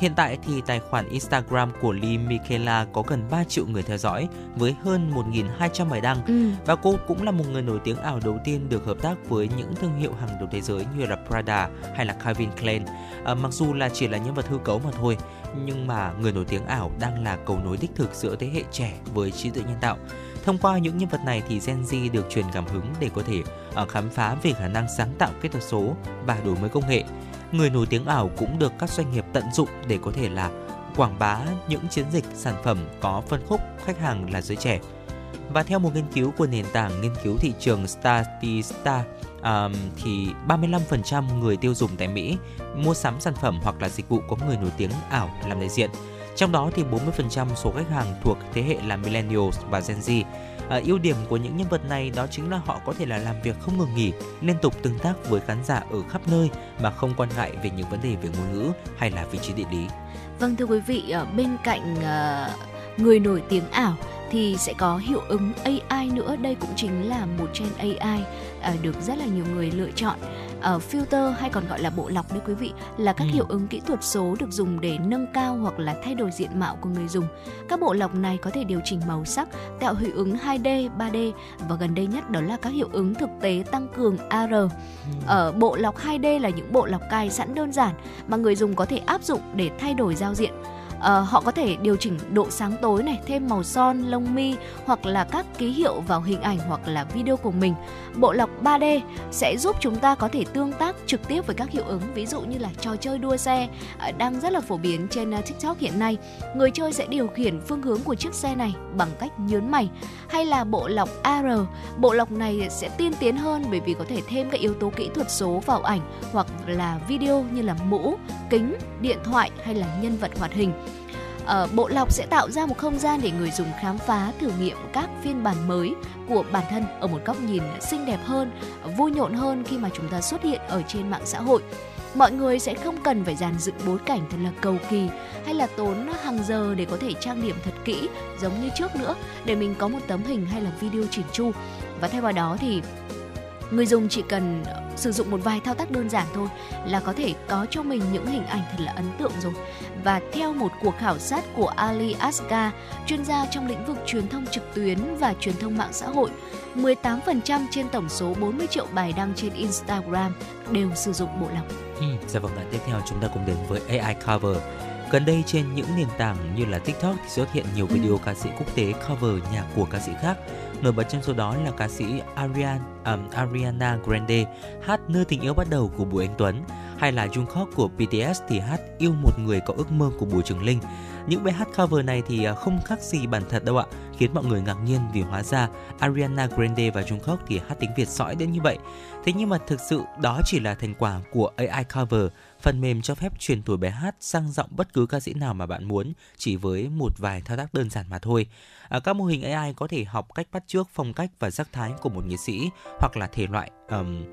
Hiện tại thì tài khoản Instagram của Lee Michaela có gần 3 triệu người theo dõi với hơn 1.200 bài đăng Ừ. và cô cũng là một người nổi tiếng ảo đầu tiên được hợp tác với những thương hiệu hàng đầu thế giới như là Prada hay là Calvin Klein. À, mặc dù là chỉ là nhân vật hư cấu mà thôi, nhưng mà người nổi tiếng ảo đang là cầu nối đích thực giữa thế hệ trẻ với trí tuệ nhân tạo. Thông qua những nhân vật này thì Gen Z được truyền cảm hứng để có thể ờ, khám phá về khả năng sáng tạo kỹ thuật số và đổi mới công nghệ. Người nổi tiếng ảo cũng được các doanh nghiệp tận dụng để có thể là quảng bá những chiến dịch sản phẩm có phân khúc khách hàng là giới trẻ. Và theo một nghiên cứu của nền tảng nghiên cứu thị trường Statista, um, thì 35% người tiêu dùng tại Mỹ mua sắm sản phẩm hoặc là dịch vụ có người nổi tiếng ảo làm đại diện. Trong đó thì 40% số khách hàng thuộc thế hệ là Millennials và Gen Z. À, ưu điểm của những nhân vật này đó chính là họ có thể là làm việc không ngừng nghỉ, liên tục tương tác với khán giả ở khắp nơi mà không quan ngại về những vấn đề về ngôn ngữ hay là vị trí địa lý. Vâng thưa quý vị, ở bên cạnh ờ, người nổi tiếng ảo thì sẽ có hiệu ứng AI nữa. Đây cũng chính là một trend AI được rất là nhiều người lựa chọn. Ờ, filter hay còn gọi là bộ lọc đấy quý vị là các Ừ. hiệu ứng kỹ thuật số được dùng để nâng cao hoặc là thay đổi diện mạo của người dùng. Các bộ lọc này có thể điều chỉnh màu sắc, tạo hiệu ứng 2D, 3D và gần đây nhất đó là các hiệu ứng thực tế tăng cường AR. Ở bộ lọc 2D là những bộ lọc cài sẵn đơn giản mà người dùng có thể áp dụng để thay đổi giao diện à, họ có thể điều chỉnh độ sáng tối này, thêm màu son, lông mi hoặc là các ký hiệu vào hình ảnh hoặc là video của mình. Bộ lọc 3D sẽ giúp chúng ta có thể tương tác trực tiếp với các hiệu ứng ví dụ như là trò chơi đua xe à, đang rất là phổ biến trên ờ, TikTok hiện nay. Người chơi sẽ điều khiển phương hướng của chiếc xe này bằng cách nhớn mày hay là bộ lọc AR. Bộ lọc này sẽ tiên tiến hơn bởi vì có thể thêm các yếu tố kỹ thuật số vào ảnh hoặc là video như là mũ, kính, điện thoại hay là nhân vật hoạt hình. Ờ, Bộ lọc sẽ tạo ra một không gian để người dùng khám phá, thử nghiệm các phiên bản mới của bản thân ở một góc nhìn xinh đẹp hơn, vui nhộn hơn khi mà chúng ta xuất hiện ở trên mạng xã hội. Mọi người sẽ không cần phải dàn dựng bối cảnh thật là cầu kỳ hay là tốn hàng giờ để có thể trang điểm thật kỹ giống như trước nữa để mình có một tấm hình hay là video chỉnh chu. Và thay vào đó thì người dùng chỉ cần ờ, sử dụng một vài thao tác đơn giản thôi là có thể có cho mình những hình ảnh thật là ấn tượng rồi. Và theo một cuộc khảo sát của Ali Aska, chuyên gia trong lĩnh vực truyền thông trực tuyến và truyền thông mạng xã hội, 18% trên tổng số 40 triệu bài đăng trên Instagram đều sử dụng bộ lọc. Ừ, dạ vâng tiếp theo chúng ta cùng đến với AI cover. Gần đây trên những nền tảng như là TikTok thì xuất hiện nhiều video ca sĩ quốc tế cover nhạc của ca sĩ khác. Nổi bật trong số đó là ca sĩ Ariana, um, Ariana Grande hát Nơi tình yêu bắt đầu của Bùi Anh Tuấn hay là Jungkook của BTS thì hát Yêu một người có ước mơ của Bùi Trường Linh. Những bài hát cover này thì à, không khác gì bản thật đâu ạ, khiến mọi người ngạc nhiên vì hóa ra Ariana Grande và Jungkook thì hát tiếng Việt sõi đến như vậy. Thế nhưng mà thực sự đó chỉ là thành quả của AI cover, phần mềm cho phép chuyển đổi bài hát sang giọng bất cứ ca sĩ nào mà bạn muốn chỉ với một vài thao tác đơn giản mà thôi. À, các mô hình AI có thể học cách bắt chước phong cách và sắc thái của một nghệ sĩ hoặc là thể loại um,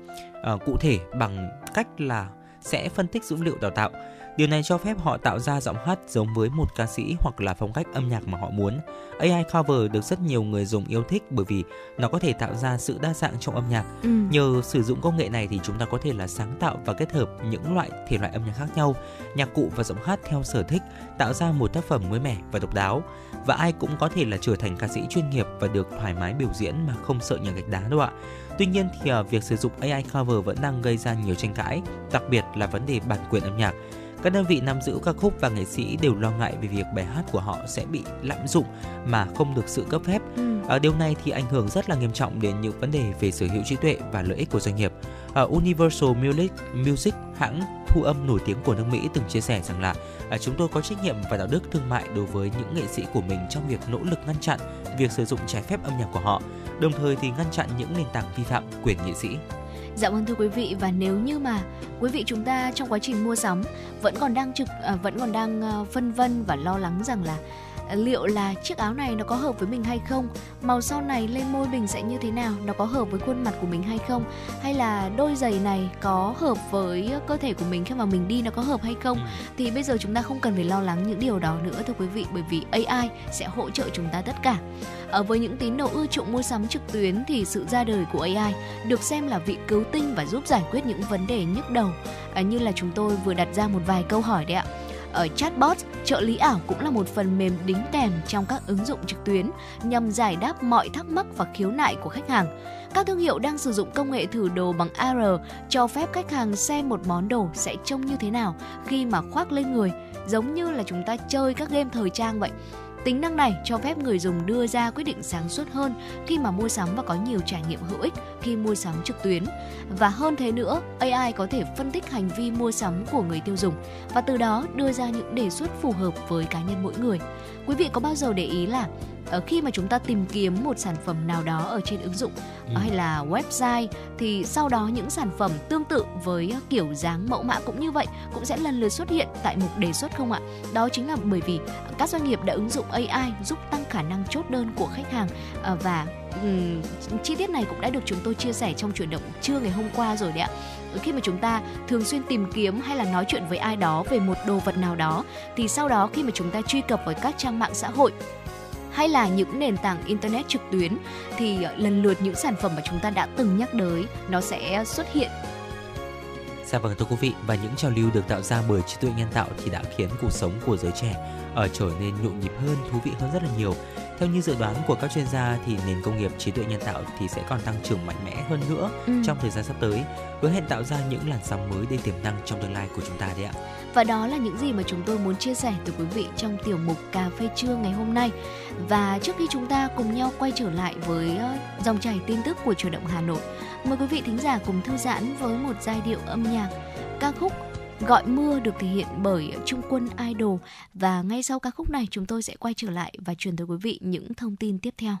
uh, cụ thể bằng cách là sẽ phân tích dữ liệu đào tạo. Điều này cho phép họ tạo ra giọng hát giống với một ca sĩ hoặc là phong cách âm nhạc mà họ muốn. AI cover được rất nhiều người dùng yêu thích bởi vì nó có thể tạo ra sự đa dạng trong âm nhạc. Ừ. Nhờ sử dụng công nghệ này thì chúng ta có thể là sáng tạo và kết hợp những loại thể loại âm nhạc khác nhau, nhạc cụ và giọng hát theo sở thích, tạo ra một tác phẩm mới mẻ và độc đáo. Và ai cũng có thể là trở thành ca sĩ chuyên nghiệp và được thoải mái biểu diễn mà không sợ nhà gạch đá đâu ạ. Tuy nhiên thì à, việc sử dụng AI cover vẫn đang gây ra nhiều tranh cãi, đặc biệt là vấn đề bản quyền âm nhạc. Các đơn vị nắm giữ ca khúc và nghệ sĩ đều lo ngại về việc bài hát của họ sẽ bị lạm dụng mà không được sự cấp phép. Ừ. À, điều này thì ảnh hưởng rất là nghiêm trọng đến những vấn đề về sở hữu trí tuệ và lợi ích của doanh nghiệp. À, Universal Music, Music hãng thu âm nổi tiếng của nước Mỹ từng chia sẻ rằng là à, chúng tôi có trách nhiệm và đạo đức thương mại đối với những nghệ sĩ của mình trong việc nỗ lực ngăn chặn việc sử dụng trái phép âm nhạc của họ, đồng thời thì ngăn chặn những nền tảng vi phạm quyền nghệ sĩ. Dạ vâng thưa quý vị và nếu như mà quý vị chúng ta trong quá trình mua sắm vẫn còn đang trực à, vẫn còn đang à, phân vân và lo lắng rằng là liệu là chiếc áo này nó có hợp với mình hay không? Màu sau này lên môi mình sẽ như thế nào? Nó có hợp với khuôn mặt của mình hay không? Hay là đôi giày này có hợp với cơ thể của mình khi mà mình đi nó có hợp hay không? Ừ. thì bây giờ chúng ta không cần phải lo lắng những điều đó nữa thưa quý vị bởi vì AI sẽ hỗ trợ chúng ta tất cả. Ở với những tín đồ ưa chuộng mua sắm trực tuyến thì sự ra đời của AI được xem là vị cứu tinh và giúp giải quyết những vấn đề nhức đầu. À, như là chúng tôi vừa đặt ra một vài câu hỏi đấy ạ ở chatbot, trợ lý ảo cũng là một phần mềm đính kèm trong các ứng dụng trực tuyến nhằm giải đáp mọi thắc mắc và khiếu nại của khách hàng. Các thương hiệu đang sử dụng công nghệ thử đồ bằng AR cho phép khách hàng xem một món đồ sẽ trông như thế nào khi mà khoác lên người, giống như là chúng ta chơi các game thời trang vậy. Tính năng này cho phép người dùng đưa ra quyết định sáng suốt hơn khi mà mua sắm và có nhiều trải nghiệm hữu ích khi mua sắm trực tuyến. Và hơn thế nữa, AI có thể phân tích hành vi mua sắm của người tiêu dùng và từ đó đưa ra những đề xuất phù hợp với cá nhân mỗi người. Quý vị có bao giờ để ý là ở khi mà chúng ta tìm kiếm một sản phẩm nào đó ở trên ứng dụng ừ. hay là website thì sau đó những sản phẩm tương tự với kiểu dáng mẫu mã cũng như vậy cũng sẽ lần lượt xuất hiện tại mục đề xuất không ạ? Đó chính là bởi vì các doanh nghiệp đã ứng dụng AI giúp tăng khả năng chốt đơn của khách hàng và um, chi tiết này cũng đã được chúng tôi chia sẻ trong chuyển động trưa ngày hôm qua rồi đấy ạ khi mà chúng ta thường xuyên tìm kiếm hay là nói chuyện với ai đó về một đồ vật nào đó thì sau đó khi mà chúng ta truy cập với các trang mạng xã hội hay là những nền tảng internet trực tuyến thì ờ, lần lượt những sản phẩm mà chúng ta đã từng nhắc tới nó sẽ xuất hiện Dạ vâng thưa quý vị và những trào lưu được tạo ra bởi trí tuệ nhân tạo thì đã khiến cuộc sống của giới trẻ ở trở nên nhộn nhịp hơn, thú vị hơn rất là nhiều. Theo như dự đoán của các chuyên gia thì nền công nghiệp trí tuệ nhân tạo thì sẽ còn tăng trưởng mạnh mẽ hơn nữa ừ. trong thời gian sắp tới, hứa hẹn tạo ra những làn sóng mới đầy tiềm năng trong tương lai của chúng ta đấy ạ. Và đó là những gì mà chúng tôi muốn chia sẻ tới quý vị trong tiểu mục cà phê trưa ngày hôm nay. Và trước khi chúng ta cùng nhau quay trở lại với ờ, dòng chảy tin tức của truyền động Hà Nội, mời quý vị thính giả cùng thư giãn với một giai điệu âm nhạc ca khúc Gọi mưa được thể hiện bởi Trung quân Idol và ngay sau ca khúc này, chúng tôi sẽ quay trở lại và truyền tới quý vị những thông tin tiếp theo.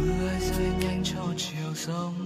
Mưa rơi nhanh cho chiều sông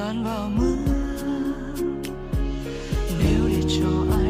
tan vào mưa. Nếu để cho ai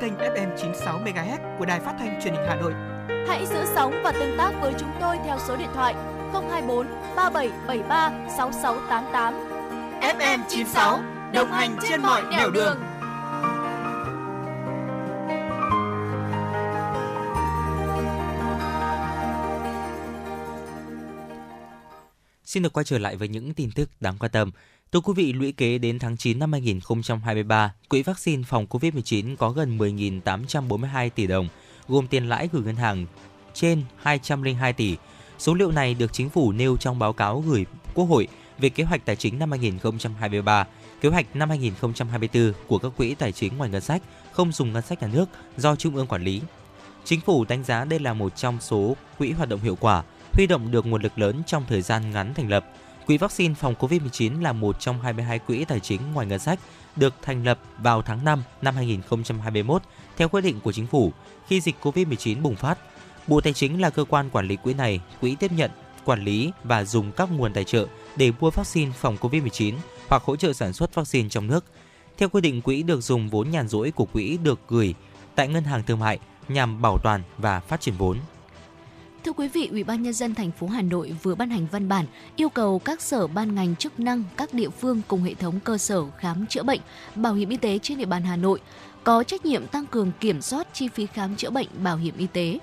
kênh FM 96 MHz của đài phát thanh truyền hình Hà Nội. Hãy giữ sóng và tương tác với chúng tôi theo số điện thoại 024 3773 6688. FM 96 đồng hành trên mọi nẻo đường. Xin được quay trở lại với những tin tức đáng quan tâm. Thưa quý vị, lũy kế đến tháng 9 năm 2023, quỹ vaccine phòng COVID-19 có gần 10.842 tỷ đồng, gồm tiền lãi gửi ngân hàng trên 202 tỷ. Số liệu này được chính phủ nêu trong báo cáo gửi Quốc hội về kế hoạch tài chính năm 2023, kế hoạch năm 2024 của các quỹ tài chính ngoài ngân sách, không dùng ngân sách nhà nước do Trung ương quản lý. Chính phủ đánh giá đây là một trong số quỹ hoạt động hiệu quả, huy động được nguồn lực lớn trong thời gian ngắn thành lập. Quỹ vaccine phòng COVID-19 là một trong 22 quỹ tài chính ngoài ngân sách được thành lập vào tháng 5 năm 2021 theo quyết định của chính phủ khi dịch COVID-19 bùng phát. Bộ Tài chính là cơ quan quản lý quỹ này, quỹ tiếp nhận, quản lý và dùng các nguồn tài trợ để mua vaccine phòng COVID-19 hoặc hỗ trợ sản xuất vaccine trong nước. Theo quy định, quỹ được dùng vốn nhàn rỗi của quỹ được gửi tại ngân hàng thương mại nhằm bảo toàn và phát triển vốn. Thưa quý vị, Ủy ban nhân dân thành phố Hà Nội vừa ban hành văn bản yêu cầu các sở ban ngành chức năng, các địa phương cùng hệ thống cơ sở khám chữa bệnh, bảo hiểm y tế trên địa bàn Hà Nội có trách nhiệm tăng cường kiểm soát chi phí khám chữa bệnh bảo hiểm y tế.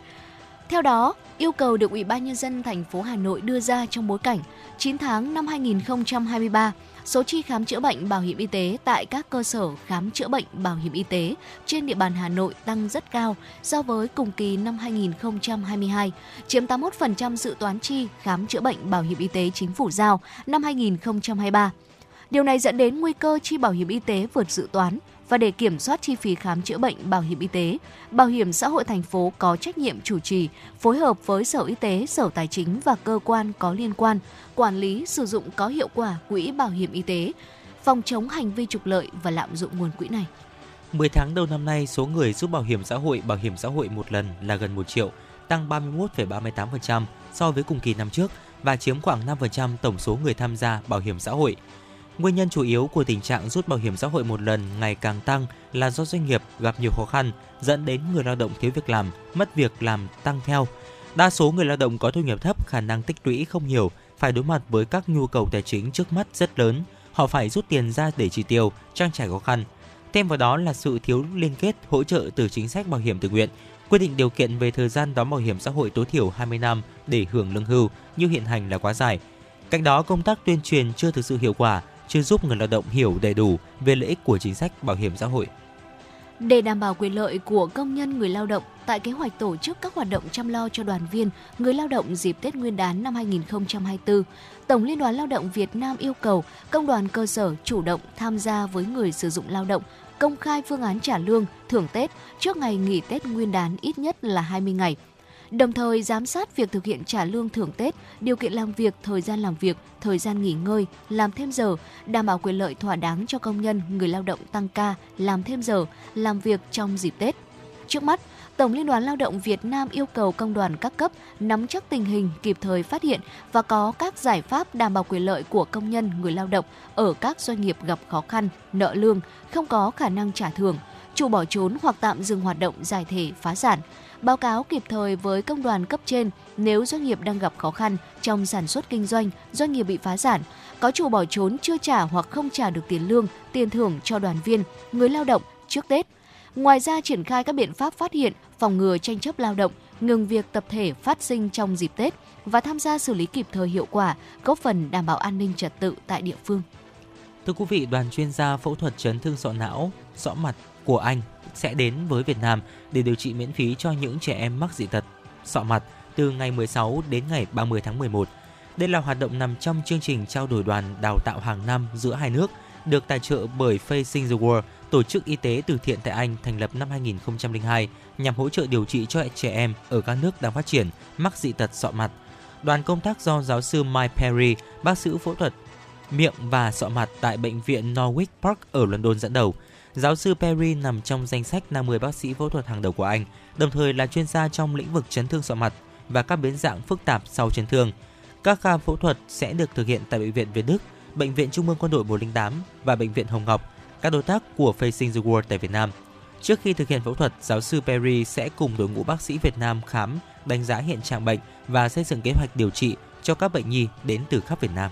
Theo đó, yêu cầu được Ủy ban nhân dân thành phố Hà Nội đưa ra trong bối cảnh 9 tháng năm 2023, số chi khám chữa bệnh bảo hiểm y tế tại các cơ sở khám chữa bệnh bảo hiểm y tế trên địa bàn Hà Nội tăng rất cao so với cùng kỳ năm 2022, chiếm 81% dự toán chi khám chữa bệnh bảo hiểm y tế chính phủ giao năm 2023. Điều này dẫn đến nguy cơ chi bảo hiểm y tế vượt dự toán và để kiểm soát chi phí khám chữa bệnh bảo hiểm y tế, Bảo hiểm xã hội thành phố có trách nhiệm chủ trì, phối hợp với Sở Y tế, Sở Tài chính và cơ quan có liên quan quản lý sử dụng có hiệu quả quỹ bảo hiểm y tế, phòng chống hành vi trục lợi và lạm dụng nguồn quỹ này. 10 tháng đầu năm nay, số người rút bảo hiểm xã hội, bảo hiểm xã hội một lần là gần 1 triệu, tăng 31,38% so với cùng kỳ năm trước và chiếm khoảng 5% tổng số người tham gia bảo hiểm xã hội. Nguyên nhân chủ yếu của tình trạng rút bảo hiểm xã hội một lần ngày càng tăng là do doanh nghiệp gặp nhiều khó khăn, dẫn đến người lao động thiếu việc làm, mất việc làm tăng theo. Đa số người lao động có thu nhập thấp, khả năng tích lũy không nhiều, phải đối mặt với các nhu cầu tài chính trước mắt rất lớn. Họ phải rút tiền ra để chi tiêu, trang trải khó khăn. Thêm vào đó là sự thiếu liên kết hỗ trợ từ chính sách bảo hiểm tự nguyện, quy định điều kiện về thời gian đóng bảo hiểm xã hội tối thiểu 20 năm để hưởng lương hưu như hiện hành là quá dài. Cạnh đó, công tác tuyên truyền chưa thực sự hiệu quả, chưa giúp người lao động hiểu đầy đủ về lợi ích của chính sách bảo hiểm xã hội. Để đảm bảo quyền lợi của công nhân người lao động, tại kế hoạch tổ chức các hoạt động chăm lo cho đoàn viên, người lao động dịp Tết Nguyên đán năm 2024, Tổng Liên đoàn Lao động Việt Nam yêu cầu công đoàn cơ sở chủ động tham gia với người sử dụng lao động công khai phương án trả lương, thưởng Tết trước ngày nghỉ Tết Nguyên đán ít nhất là 20 ngày. Đồng thời giám sát việc thực hiện trả lương thưởng Tết, điều kiện làm việc, thời gian làm việc, thời gian nghỉ ngơi, làm thêm giờ, đảm bảo quyền lợi thỏa đáng cho công nhân, người lao động tăng ca, làm thêm giờ, làm việc trong dịp Tết. Trước mắt, Tổng Liên đoàn Lao động Việt Nam yêu cầu công đoàn các cấp nắm chắc tình hình, kịp thời phát hiện và có các giải pháp đảm bảo quyền lợi của công nhân, người lao động ở các doanh nghiệp gặp khó khăn, nợ lương, không có khả năng trả thưởng, chủ bỏ trốn hoặc tạm dừng hoạt động giải thể phá sản. Báo cáo kịp thời với công đoàn cấp trên nếu doanh nghiệp đang gặp khó khăn trong sản xuất kinh doanh, doanh nghiệp bị phá sản, có chủ bỏ trốn chưa trả hoặc không trả được tiền lương, tiền thưởng cho đoàn viên, người lao động trước Tết. Ngoài ra triển khai các biện pháp phát hiện, phòng ngừa tranh chấp lao động, ngừng việc tập thể phát sinh trong dịp Tết và tham gia xử lý kịp thời hiệu quả, góp phần đảm bảo an ninh trật tự tại địa phương. Thưa quý vị, đoàn chuyên gia phẫu thuật chấn thương sọ não, sọ mặt của Anh sẽ đến với Việt Nam để điều trị miễn phí cho những trẻ em mắc dị tật sọ mặt từ ngày 16 đến ngày 30 tháng 11. Đây là hoạt động nằm trong chương trình trao đổi đoàn đào tạo hàng năm giữa hai nước, được tài trợ bởi Facing the World, tổ chức y tế từ thiện tại Anh thành lập năm 2002 nhằm hỗ trợ điều trị cho trẻ em ở các nước đang phát triển mắc dị tật sọ mặt. Đoàn công tác do giáo sư Mike Perry, bác sĩ phẫu thuật miệng và sọ mặt tại bệnh viện Norwich Park ở London dẫn đầu. Giáo sư Perry nằm trong danh sách 50 bác sĩ phẫu thuật hàng đầu của Anh, đồng thời là chuyên gia trong lĩnh vực chấn thương sọ mặt và các biến dạng phức tạp sau chấn thương. Các ca phẫu thuật sẽ được thực hiện tại bệnh viện Việt Đức, bệnh viện Trung ương Quân đội 108 và bệnh viện Hồng Ngọc, các đối tác của Facing the World tại Việt Nam. Trước khi thực hiện phẫu thuật, giáo sư Perry sẽ cùng đội ngũ bác sĩ Việt Nam khám, đánh giá hiện trạng bệnh và xây dựng kế hoạch điều trị cho các bệnh nhi đến từ khắp Việt Nam.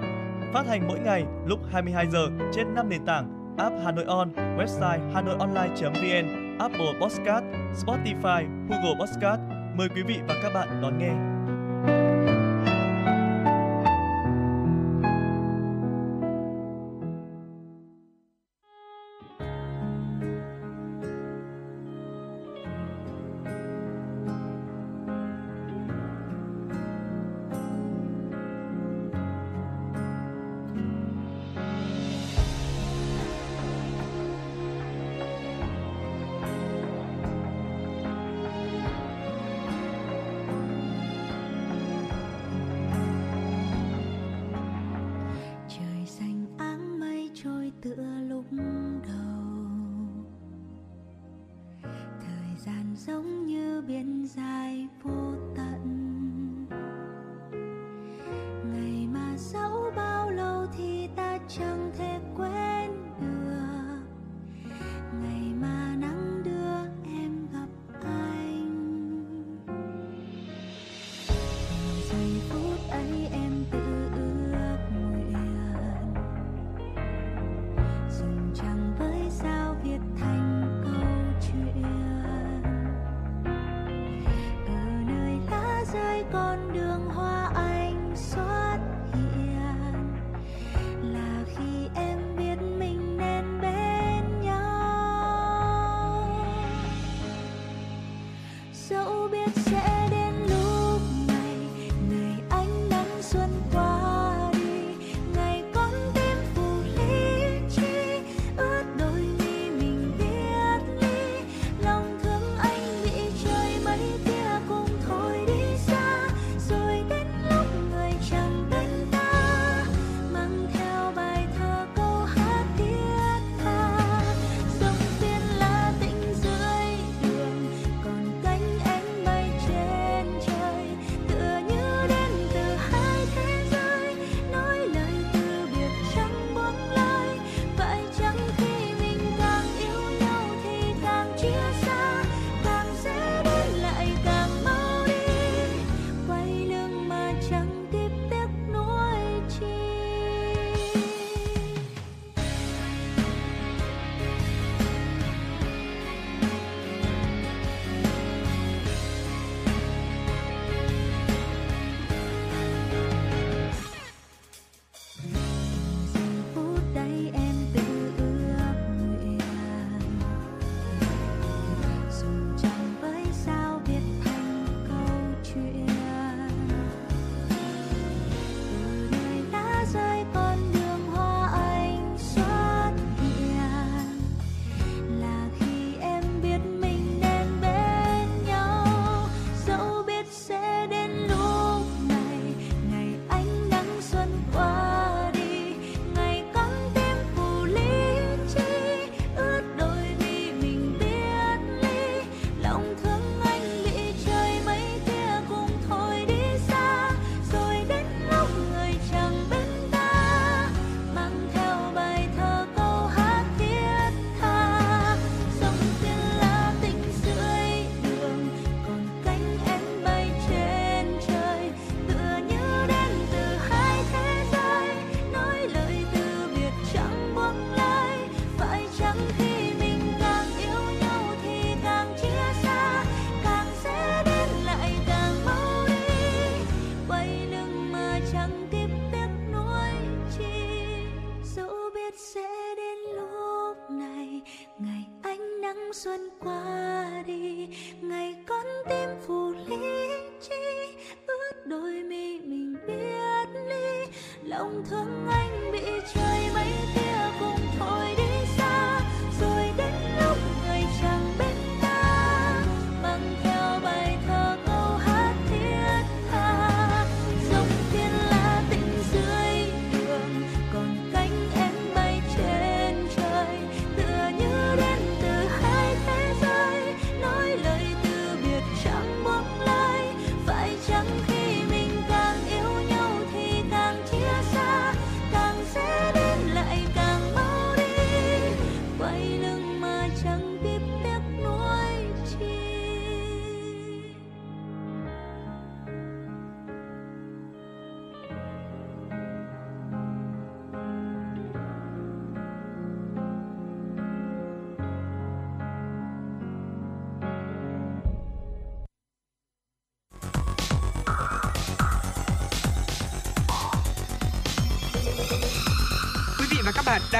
Phát hành mỗi ngày lúc 22 giờ trên 5 nền tảng app Hà Nội On, website hanoionline.vn, Apple Podcast, Spotify, Google Podcast. Mời quý vị và các bạn đón nghe.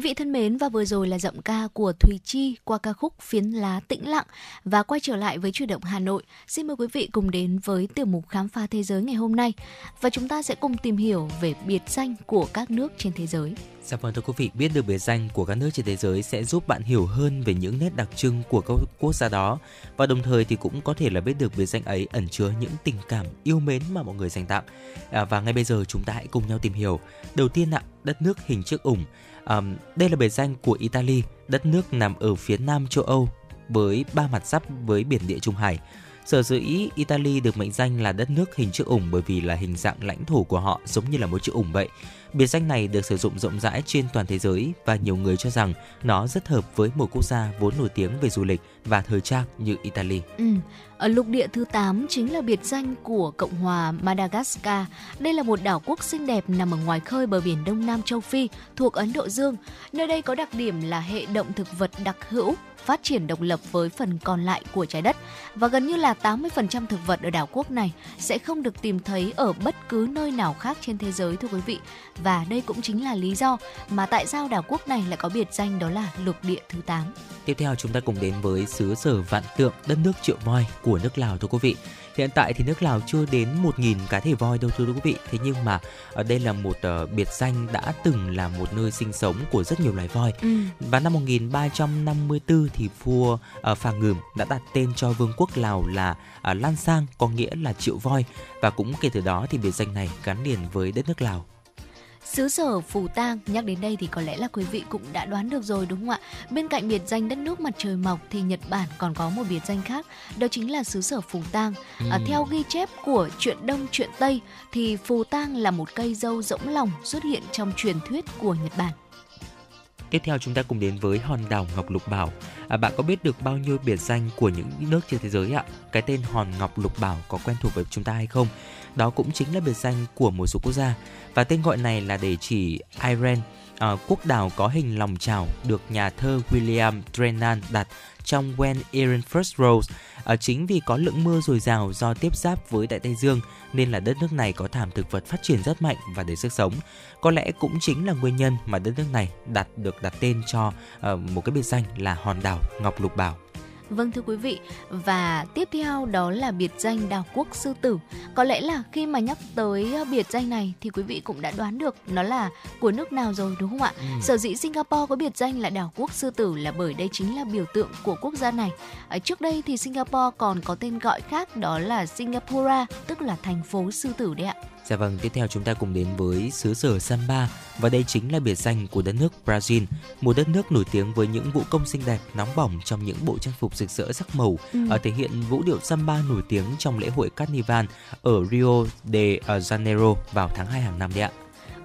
Quý vị thân mến và vừa rồi là giọng ca của Thùy Chi qua ca khúc Phiến lá tĩnh lặng và quay trở lại với chuyển động Hà Nội. Xin mời quý vị cùng đến với tiểu mục khám phá thế giới ngày hôm nay và chúng ta sẽ cùng tìm hiểu về biệt danh của các nước trên thế giới. Dạ vâng thưa quý vị, biết được biệt danh của các nước trên thế giới sẽ giúp bạn hiểu hơn về những nét đặc trưng của các quốc gia đó và đồng thời thì cũng có thể là biết được biệt danh ấy ẩn chứa những tình cảm yêu mến mà mọi người dành tặng. À, và ngay bây giờ chúng ta hãy cùng nhau tìm hiểu. Đầu tiên ạ, đất nước hình chiếc ủng. Um, đây là biệt danh của Italy, đất nước nằm ở phía nam châu Âu với ba mặt giáp với biển địa Trung Hải. Sở dĩ Italy được mệnh danh là đất nước hình chữ ủng bởi vì là hình dạng lãnh thổ của họ giống như là một chữ ủng vậy. Biệt danh này được sử dụng rộng rãi trên toàn thế giới và nhiều người cho rằng nó rất hợp với một quốc gia vốn nổi tiếng về du lịch và thời trang như Italy. Ừ. Ở lục địa thứ 8 chính là biệt danh của Cộng hòa Madagascar. Đây là một đảo quốc xinh đẹp nằm ở ngoài khơi bờ biển Đông Nam châu Phi, thuộc Ấn Độ Dương. Nơi đây có đặc điểm là hệ động thực vật đặc hữu, phát triển độc lập với phần còn lại của trái đất và gần như là 80% thực vật ở đảo quốc này sẽ không được tìm thấy ở bất cứ nơi nào khác trên thế giới, thưa quý vị. Và đây cũng chính là lý do mà tại sao đảo quốc này lại có biệt danh đó là lục địa thứ 8. Tiếp theo chúng ta cùng đến với xứ sở vạn tượng đất nước triệu voi của nước Lào thưa quý vị. Hiện tại thì nước Lào chưa đến 1.000 cá thể voi đâu thưa quý vị. Thế nhưng mà ở đây là một uh, biệt danh đã từng là một nơi sinh sống của rất nhiều loài voi. Ừ. Và năm 1354 thì vua uh, Phà Ngườm đã đặt tên cho vương quốc Lào là uh, Lan Sang có nghĩa là triệu voi và cũng kể từ đó thì biệt danh này gắn liền với đất nước Lào. Xứ sở Phù Tang, nhắc đến đây thì có lẽ là quý vị cũng đã đoán được rồi đúng không ạ? Bên cạnh biệt danh đất nước mặt trời mọc thì Nhật Bản còn có một biệt danh khác, đó chính là xứ sở Phù Tang. Ừ. À, theo ghi chép của chuyện Đông chuyện Tây thì Phù Tang là một cây dâu rỗng lòng xuất hiện trong truyền thuyết của Nhật Bản. Tiếp theo chúng ta cùng đến với hòn đảo Ngọc Lục Bảo. À, bạn có biết được bao nhiêu biệt danh của những nước trên thế giới ạ? Cái tên hòn Ngọc Lục Bảo có quen thuộc với chúng ta hay không? Đó cũng chính là biệt danh của một số quốc gia và tên gọi này là để chỉ Ireland, à, ờ, quốc đảo có hình lòng chảo được nhà thơ William Drennan đặt trong When Iran First Rose. À, chính vì có lượng mưa dồi dào do tiếp giáp với Đại Tây Dương nên là đất nước này có thảm thực vật phát triển rất mạnh và đầy sức sống. Có lẽ cũng chính là nguyên nhân mà đất nước này đặt được đặt tên cho à, một cái biệt danh là hòn đảo Ngọc Lục Bảo. Vâng thưa quý vị, và tiếp theo đó là biệt danh đảo quốc sư tử. Có lẽ là khi mà nhắc tới ờ, biệt danh này thì quý vị cũng đã đoán được nó là của nước nào rồi đúng không ạ? Ừ. Sở dĩ Singapore có biệt danh là đảo quốc sư tử là bởi đây chính là biểu tượng của quốc gia này. Ở trước đây thì Singapore còn có tên gọi khác đó là Singapura, tức là thành phố sư tử đấy ạ. Dạ vâng, tiếp theo chúng ta cùng đến với xứ sở Samba và đây chính là biệt danh của đất nước Brazil, một đất nước nổi tiếng với những vũ công xinh đẹp, nóng bỏng trong những bộ trang phục rực rỡ sắc màu, Ừ. ở thể hiện vũ điệu samba nổi tiếng trong lễ hội Carnival ở Rio de Janeiro vào tháng 2 hàng năm đấy ạ.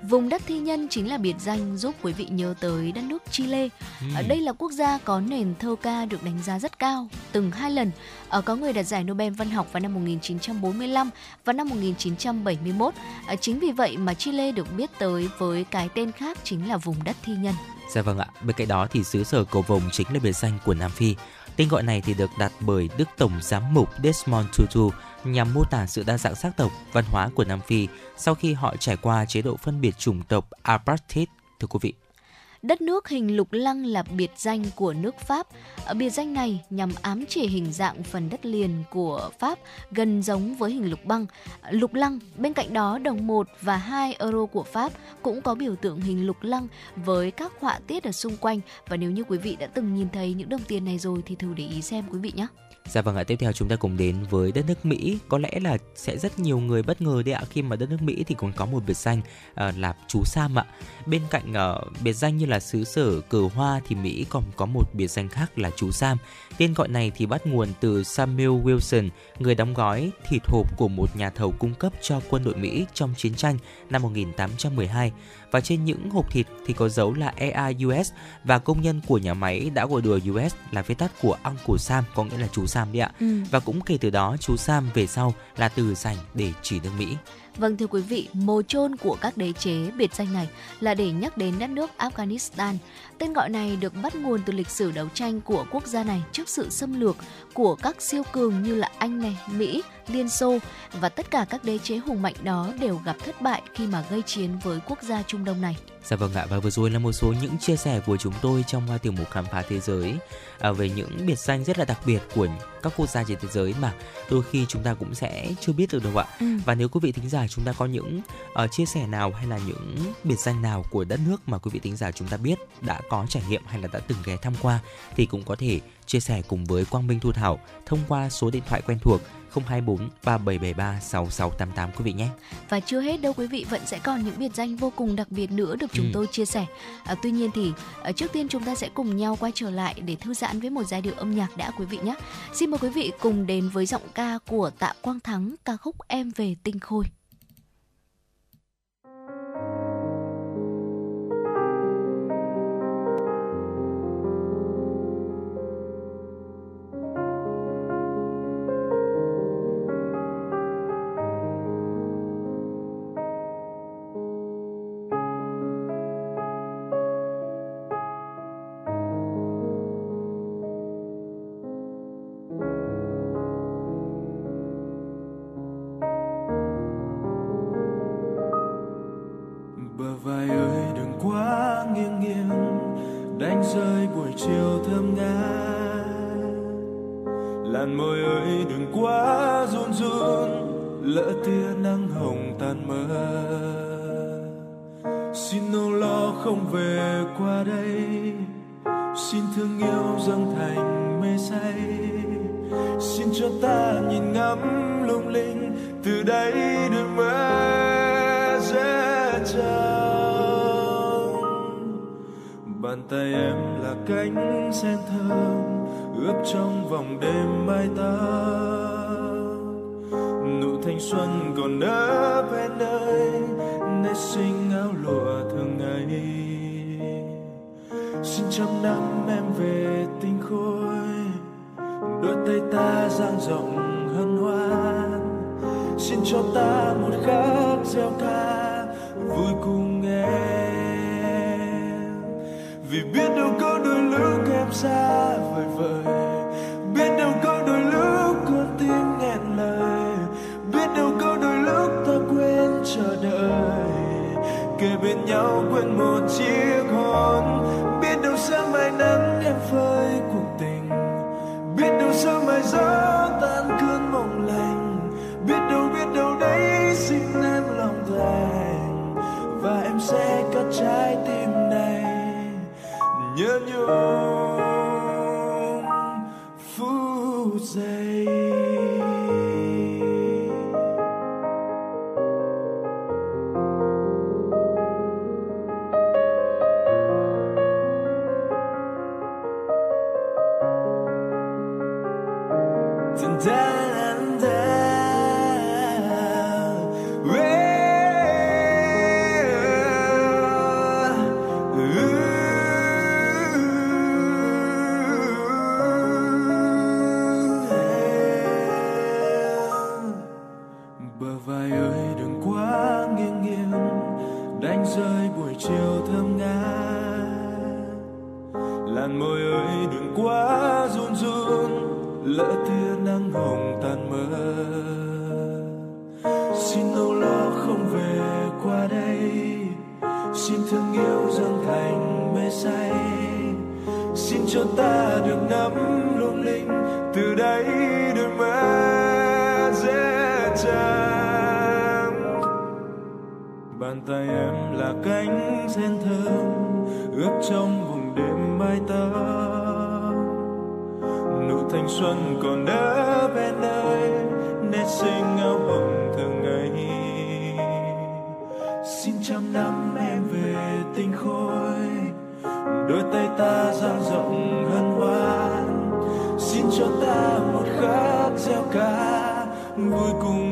Vùng đất thi nhân chính là biệt danh giúp quý vị nhớ tới đất nước Chile. Ừ. Ở đây là quốc gia có nền thơ ca được đánh giá rất cao, từng hai lần. Ở có người đạt giải Nobel văn học vào năm 1945 và năm 1971. À, chính vì vậy mà Chile được biết tới với cái tên khác chính là vùng đất thi nhân. Dạ vâng ạ, bên cạnh đó thì xứ sở cầu vồng chính là biệt danh của Nam Phi. Tên gọi này thì được đặt bởi Đức Tổng Giám mục Desmond Tutu nhằm mô tả sự đa dạng sắc tộc, văn hóa của Nam Phi sau khi họ trải qua chế độ phân biệt chủng tộc apartheid, thưa quý vị. Đất nước hình lục lăng là biệt danh của nước Pháp. Ở biệt danh này nhằm ám chỉ hình dạng phần đất liền của Pháp gần giống với hình lục băng. Lục lăng, bên cạnh đó đồng 1 và 2 euro của Pháp cũng có biểu tượng hình lục lăng với các họa tiết ở xung quanh và nếu như quý vị đã từng nhìn thấy những đồng tiền này rồi thì thử để ý xem quý vị nhé. Dạ vâng ạ, tiếp theo chúng ta cùng đến với đất nước Mỹ. Có lẽ là sẽ rất nhiều người bất ngờ đấy ạ khi mà đất nước Mỹ thì còn có một biệt danh uh, là chú Sam ạ. Bên cạnh uh, biệt danh như là xứ sở cờ hoa thì Mỹ còn có một biệt danh khác là chú Sam. Tên gọi này thì bắt nguồn từ Samuel Wilson, người đóng gói thịt hộp của một nhà thầu cung cấp cho quân đội Mỹ trong chiến tranh năm 1812 và trên những hộp thịt thì có dấu là EA-US và công nhân của nhà máy đã gọi đùa US là viết tắt của Uncle Sam có nghĩa là chú Sam đấy ạ. Ừ. Và cũng kể từ đó chú Sam về sau là từ dành để chỉ nước Mỹ. Vâng thưa quý vị, mồ chôn của các đế chế biệt danh này là để nhắc đến đất nước Afghanistan. Tên gọi này được bắt nguồn từ lịch sử đấu tranh của quốc gia này trước sự xâm lược của các siêu cường như là Anh này, Mỹ, Liên Xô và tất cả các đế chế hùng mạnh đó đều gặp thất bại khi mà gây chiến với quốc gia Trung Đông này. Dạ vâng ạ và vừa rồi là một số những chia sẻ của chúng tôi trong uh, tiểu mục khám phá thế giới à, về những biệt danh rất là đặc biệt của các quốc gia trên thế giới mà đôi khi chúng ta cũng sẽ chưa biết được đâu ạ. Ừ. Và nếu quý vị thính giả chúng ta có những uh, chia sẻ nào hay là những biệt danh nào của đất nước mà quý vị thính giả chúng ta biết đã có trải nghiệm hay là đã từng ghé thăm qua thì cũng có thể chia sẻ cùng với Quang Minh Thu Thảo thông qua số điện thoại quen thuộc 024 3773 6688 quý vị nhé. Và chưa hết đâu quý vị vẫn sẽ còn những biệt danh vô cùng đặc biệt nữa được chúng Ừ. tôi chia sẻ. À, tuy nhiên thì à, trước tiên chúng ta sẽ cùng nhau quay trở lại để thư giãn với một giai điệu âm nhạc đã quý vị nhé. Xin mời quý vị cùng đến với giọng ca của Tạ Quang Thắng ca khúc Em về tinh khôi. Bờ vui cùng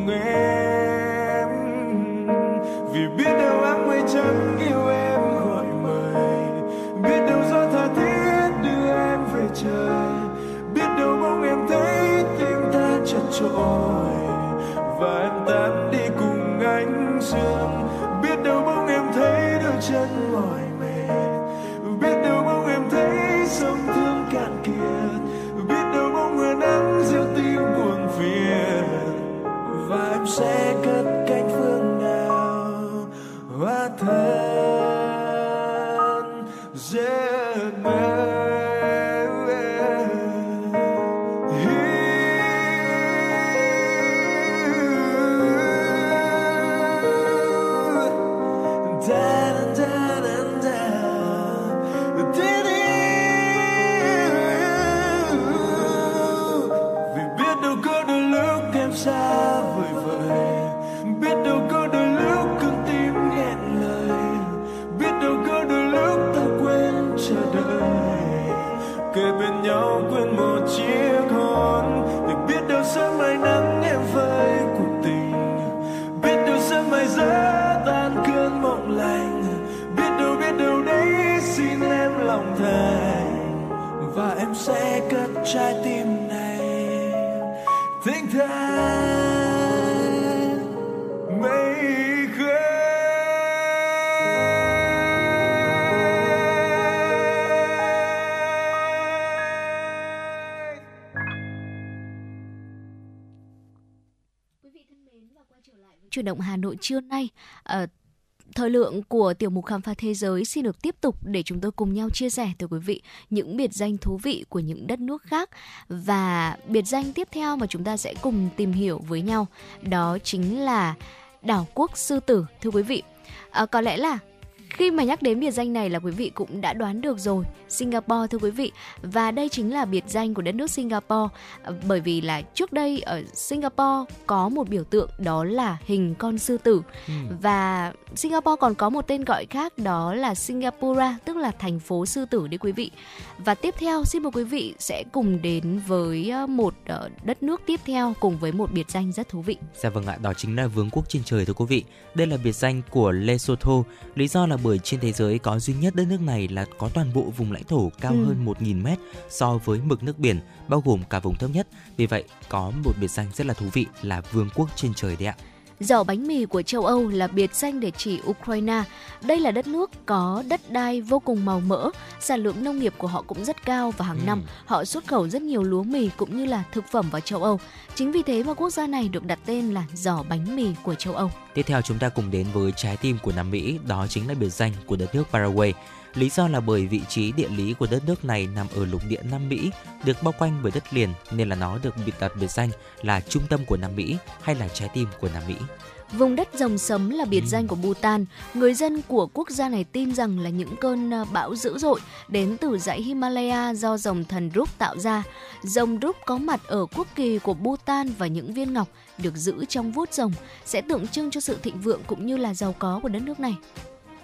Chuyển động Hà Nội trưa nay, À, thời lượng của tiểu mục khám phá thế giới xin được tiếp tục để chúng tôi cùng nhau chia sẻ tới quý vị những biệt danh thú vị của những đất nước khác và biệt danh tiếp theo mà chúng ta sẽ cùng tìm hiểu với nhau đó chính là đảo quốc sư tử thưa quý vị. À, có lẽ là khi mà nhắc đến biệt danh này là quý vị cũng đã đoán được rồi, Singapore thưa quý vị. Và đây chính là biệt danh của đất nước Singapore bởi vì là trước đây ở Singapore có một biểu tượng đó là hình con sư tử. Ừ. Và Singapore còn có một tên gọi khác đó là Singapura, tức là thành phố sư tử đấy quý vị. Và tiếp theo xin mời quý vị sẽ cùng đến với ờ, một ờ, đất nước tiếp theo cùng với một biệt danh rất thú vị. Dạ vâng ạ, đó chính là vương quốc trên trời thưa quý vị. Đây là biệt danh của Lesotho. Lý do là bởi trên thế giới có duy nhất đất nước này là có toàn bộ vùng lãnh thổ cao Ừ. hơn 1.000 mét so với mực nước biển, bao gồm cả vùng thấp nhất. Vì vậy, có một biệt danh rất là thú vị là vương quốc trên trời đấy ạ. Giỏ bánh mì của châu Âu là biệt danh để chỉ Ukraine. Đây là đất nước có đất đai vô cùng màu mỡ, sản lượng nông nghiệp của họ cũng rất cao và hàng năm họ xuất khẩu rất nhiều lúa mì cũng như là thực phẩm vào châu Âu. Chính vì thế mà quốc gia này được đặt tên là giỏ bánh mì của châu Âu. Tiếp theo chúng ta cùng đến với trái tim của Nam Mỹ, đó chính là biệt danh của đất nước Paraguay. Lý do là bởi vị trí địa lý của đất nước này nằm ở lục địa Nam Mỹ, được bao quanh bởi đất liền nên là nó được biệt đặt biệt danh là trung tâm của Nam Mỹ hay là trái tim của Nam Mỹ. Vùng đất rồng sấm là biệt danh của Bhutan. Người dân của quốc gia này tin rằng là những cơn à, bão dữ dội đến từ dãy Himalaya do rồng thần Drup tạo ra. Rồng Drup có mặt ở quốc kỳ của Bhutan và những viên ngọc được giữ trong vuốt rồng sẽ tượng trưng cho sự thịnh vượng cũng như là giàu có của đất nước này.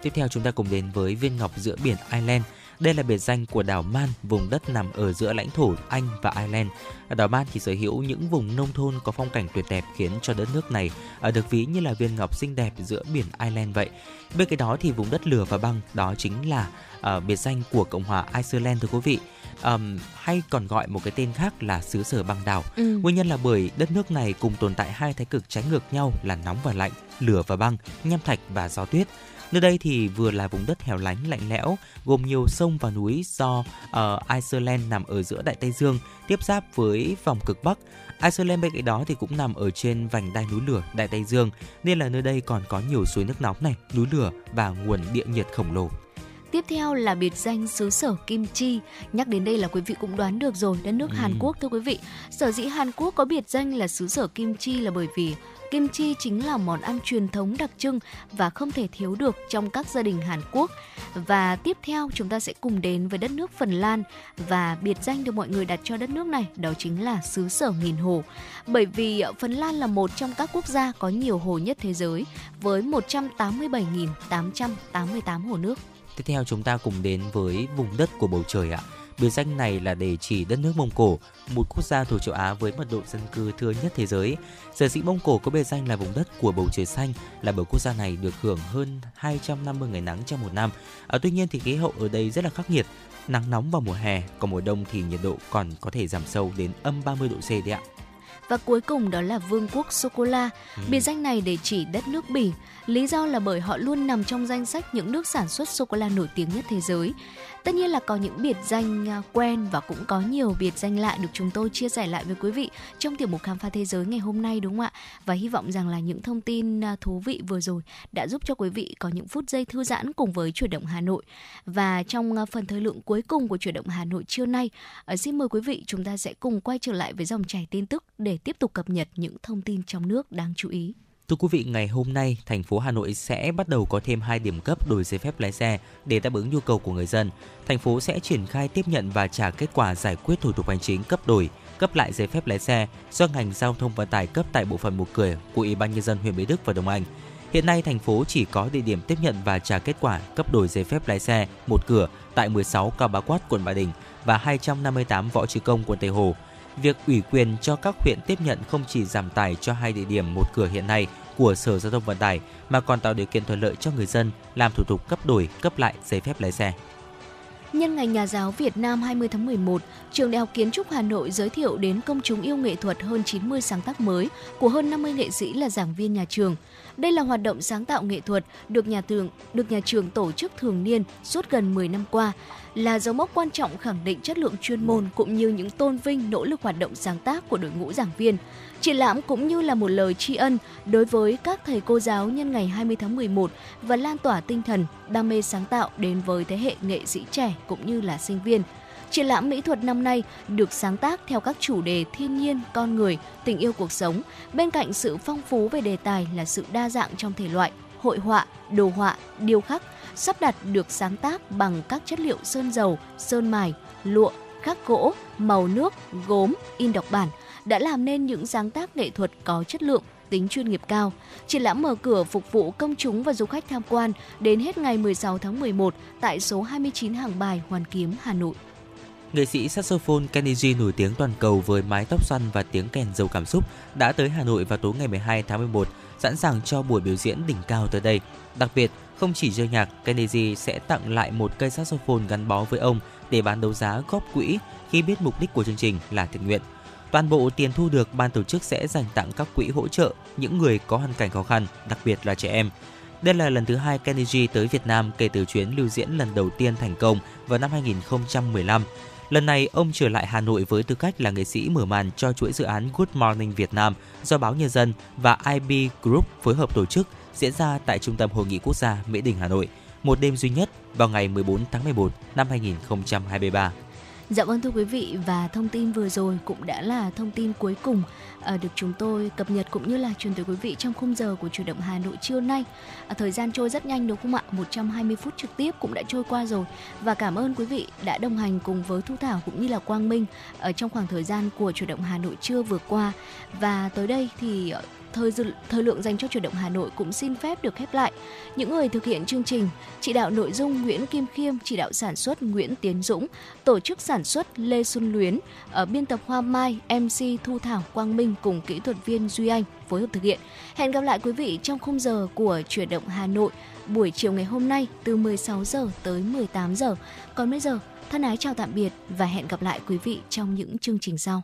Tiếp theo chúng ta cùng đến với viên ngọc giữa biển Ireland. Đây là biệt danh của đảo Man, vùng đất nằm ở giữa lãnh thổ Anh và Ireland. Đảo Man thì sở hữu những vùng nông thôn có phong cảnh tuyệt đẹp khiến cho đất nước này ở được ví như là viên ngọc xinh đẹp giữa biển Ireland vậy. Bên cạnh đó thì vùng đất lửa và băng đó chính là ờ, biệt danh của Cộng hòa Iceland thưa quý vị. Ờm, hay còn gọi một cái tên khác là xứ sở băng đảo. Ừ. Nguyên nhân là bởi đất nước này cùng tồn tại hai thái cực trái ngược nhau là nóng và lạnh, lửa và băng, nham thạch và gió tuyết. Nơi đây thì vừa là vùng đất hẻo lánh lạnh lẽo, gồm nhiều sông và núi do ờ, Iceland nằm ở giữa Đại Tây Dương, tiếp giáp với vòng cực Bắc. Iceland bên cạnh đó thì cũng nằm ở trên vành đai núi lửa Đại Tây Dương, nên là nơi đây còn có nhiều suối nước nóng này, núi lửa và nguồn địa nhiệt khổng lồ. Tiếp theo là biệt danh xứ sở kim chi. Nhắc đến đây là quý vị cũng đoán được rồi, đất nước Hàn Quốc thưa quý vị. Sở dĩ Hàn Quốc có biệt danh là xứ sở kim chi là bởi vì kim chi chính là món ăn truyền thống đặc trưng và không thể thiếu được trong các gia đình Hàn Quốc. Và tiếp theo, chúng ta sẽ cùng đến với đất nước Phần Lan và biệt danh được mọi người đặt cho đất nước này, đó chính là xứ sở nghìn hồ. Bởi vì Phần Lan là một trong các quốc gia có nhiều hồ nhất thế giới với 187.888 hồ nước. Tiếp theo chúng ta cùng đến với vùng đất của bầu trời ạ. Biệt danh này là để chỉ đất nước Mông Cổ, một quốc gia thuộc châu Á với mật độ dân cư thưa nhất thế giới. Sở dĩ Mông Cổ có biệt danh là vùng đất của bầu trời xanh là bởi quốc gia này được hưởng hơn 250 ngày nắng trong một năm. À, tuy nhiên thì khí hậu ở đây rất là khắc nghiệt, nắng nóng vào mùa hè, còn mùa đông thì nhiệt độ còn có thể giảm sâu đến âm 30 độ C đấy ạ. Và cuối cùng đó là Vương quốc sô cô la. Ừ. Biệt danh này để chỉ đất nước Bỉ. Lý do là bởi họ luôn nằm trong danh sách những nước sản xuất sô cô la nổi tiếng nhất thế giới. Tất nhiên là có những biệt danh à, quen và cũng có nhiều biệt danh lạ được chúng tôi chia sẻ lại với quý vị trong tiểu mục khám phá thế giới ngày hôm nay đúng không ạ? Và hy vọng rằng là những thông tin à, thú vị vừa rồi đã giúp cho quý vị có những phút giây thư giãn cùng với chuyển động Hà Nội. Và trong à, phần thời lượng cuối cùng của chuyển động Hà Nội trưa nay, ờ, xin mời quý vị chúng ta sẽ cùng quay trở lại với dòng chảy tin tức để tiếp tục cập nhật những thông tin trong nước đáng chú ý. Thưa quý vị, ngày hôm nay, thành phố Hà Nội sẽ bắt đầu có thêm 2 điểm cấp đổi giấy phép lái xe để đáp ứng nhu cầu của người dân. Thành phố sẽ triển khai tiếp nhận và trả kết quả giải quyết thủ tục hành chính cấp đổi, cấp lại giấy phép lái xe do ngành giao thông vận tải cấp tại bộ phận một cửa của Ủy ban nhân dân huyện Mỹ Đức và đồng Anh. Hiện nay, thành phố chỉ có địa điểm tiếp nhận và trả kết quả cấp đổi giấy phép lái xe một cửa tại 16 Cao Bá Quát, quận Ba Đình và 258 Võ Trí Công, quận Tây Hồ. Việc ủy quyền cho các huyện tiếp nhận không chỉ giảm tải cho hai địa điểm một cửa hiện nay của Sở Giao thông Vận tải mà còn tạo điều kiện thuận lợi cho người dân làm thủ tục cấp đổi, cấp lại giấy phép lái xe. Nhân ngày Nhà giáo Việt Nam 20 tháng 11, Trường Đại học Kiến trúc Hà Nội giới thiệu đến công chúng yêu nghệ thuật hơn 90 sáng tác mới của hơn 50 nghệ sĩ là giảng viên nhà trường. Đây là hoạt động sáng tạo nghệ thuật được nhà trường được nhà trường tổ chức thường niên suốt gần 10 năm qua, là dấu mốc quan trọng khẳng định chất lượng chuyên môn cũng như những tôn vinh nỗ lực hoạt động sáng tác của đội ngũ giảng viên. Triển lãm cũng như là một lời tri ân đối với các thầy cô giáo nhân ngày 20 tháng 11 và lan tỏa tinh thần đam mê sáng tạo đến với thế hệ nghệ sĩ trẻ cũng như là sinh viên. Triển lãm mỹ thuật năm nay được sáng tác theo các chủ đề thiên nhiên, con người, tình yêu cuộc sống, bên cạnh sự phong phú về đề tài là sự đa dạng trong thể loại, hội họa, đồ họa, điêu khắc, sắp đặt được sáng tác bằng các chất liệu sơn dầu, sơn mài, lụa, khắc gỗ, màu nước, gốm, in đọc bản đã làm nên những sáng tác nghệ thuật có chất lượng, tính chuyên nghiệp cao. Triển lãm mở cửa phục vụ công chúng và du khách tham quan đến hết ngày 16 tháng 11 tại số 29 Hàng Bài, Hoàn Kiếm, Hà Nội. Nghệ sĩ saxophone Kenny G nổi tiếng toàn cầu với mái tóc xoăn và tiếng kèn giàu cảm xúc đã tới Hà Nội vào tối ngày 12 tháng 11, sẵn sàng cho buổi biểu diễn đỉnh cao tới đây. Đặc biệt, không chỉ chơi nhạc, Kennedy sẽ tặng lại một cây saxophone gắn bó với ông để bán đấu giá góp quỹ khi biết mục đích của chương trình là thiện nguyện. Toàn bộ tiền thu được ban tổ chức sẽ dành tặng các quỹ hỗ trợ những người có hoàn cảnh khó khăn, đặc biệt là trẻ em. Đây là lần thứ hai Kennedy tới Việt Nam kể từ chuyến lưu diễn lần đầu tiên thành công vào năm 2015. Lần này, ông trở lại Hà Nội với tư cách là nghệ sĩ mở màn cho chuỗi dự án Good Morning Việt Nam do Báo Nhân dân và IB Group phối hợp tổ chức diễn ra tại Trung tâm Hội nghị Quốc gia Mỹ Đình Hà Nội, một đêm duy nhất vào ngày 14 tháng 11 năm 2023. Dạ vâng thưa quý vị và thông tin vừa rồi cũng đã là thông tin cuối cùng à, được chúng tôi cập nhật cũng như là truyền tới quý vị trong khung giờ của chủ động Hà Nội trưa nay. À, thời gian trôi rất nhanh đúng không ạ? 120 phút trực tiếp cũng đã trôi qua rồi và cảm ơn quý vị đã đồng hành cùng với Thu Thảo cũng như là Quang Minh ở trong khoảng thời gian của chủ động Hà Nội trưa vừa qua và tới đây thì ờ, thời dự, thời lượng dành cho chuyển động Hà Nội cũng xin phép được khép lại. Những người thực hiện chương trình, chỉ đạo nội dung Nguyễn Kim Khiêm, chỉ đạo sản xuất Nguyễn Tiến Dũng, tổ chức sản xuất Lê Xuân Luyến, ở biên tập Hoa Mai, MC Thu Thảo Quang Minh cùng kỹ thuật viên Duy Anh phối hợp thực hiện. Hẹn gặp lại quý vị trong khung giờ của chuyển động Hà Nội buổi chiều ngày hôm nay từ 16 giờ tới 18 giờ. Còn bây giờ, thân ái chào tạm biệt và hẹn gặp lại quý vị trong những chương trình sau.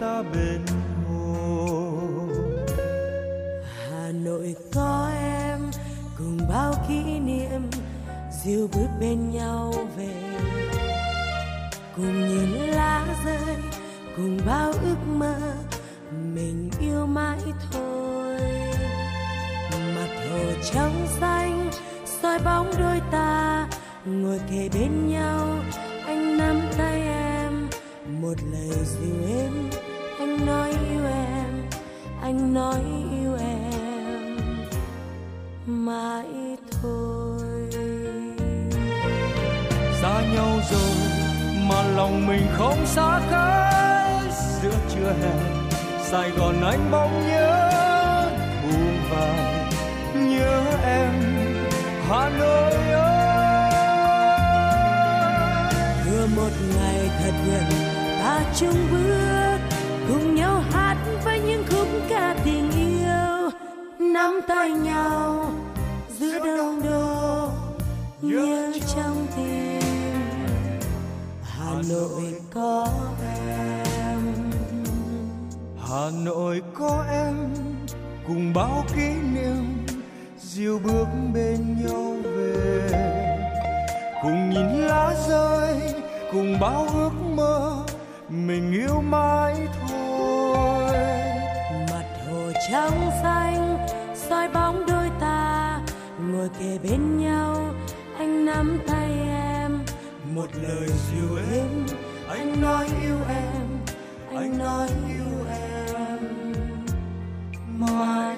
ta bên hồ Hà Nội có em, cùng bao kỷ niệm, dìu bước bên nhau về. Cùng nhìn lá rơi, cùng bao ước mơ, mình yêu mãi thôi. Mặt hồ trong xanh, soi bóng đôi ta, ngồi kề bên nhau, anh nắm tay em, một lời dịu êm anh nói yêu em anh nói yêu em mãi thôi. Xa nhau rồi mà lòng mình không xa cách giữa trưa hè sài gòn anh bỗng nhớ thu vàng nhớ em hà nội ơi. Vừa một ngày thật gần ta chung bước cùng nhau hát với những khúc ca tình yêu. Nắm tay nhau giữa đông đô, nhớ trong tim. Hà nội có em. Hà nội có em, cùng bao kỷ niệm, dìu bước bên nhau về. Cùng nhìn lá rơi, cùng bao ước mơ mình yêu mãi thôi. Mặt hồ trong xanh, soi bóng đôi ta. Ngồi kề bên nhau, anh nắm tay em. Một lời dịu êm, anh nói yêu em. Anh nói yêu em mãi.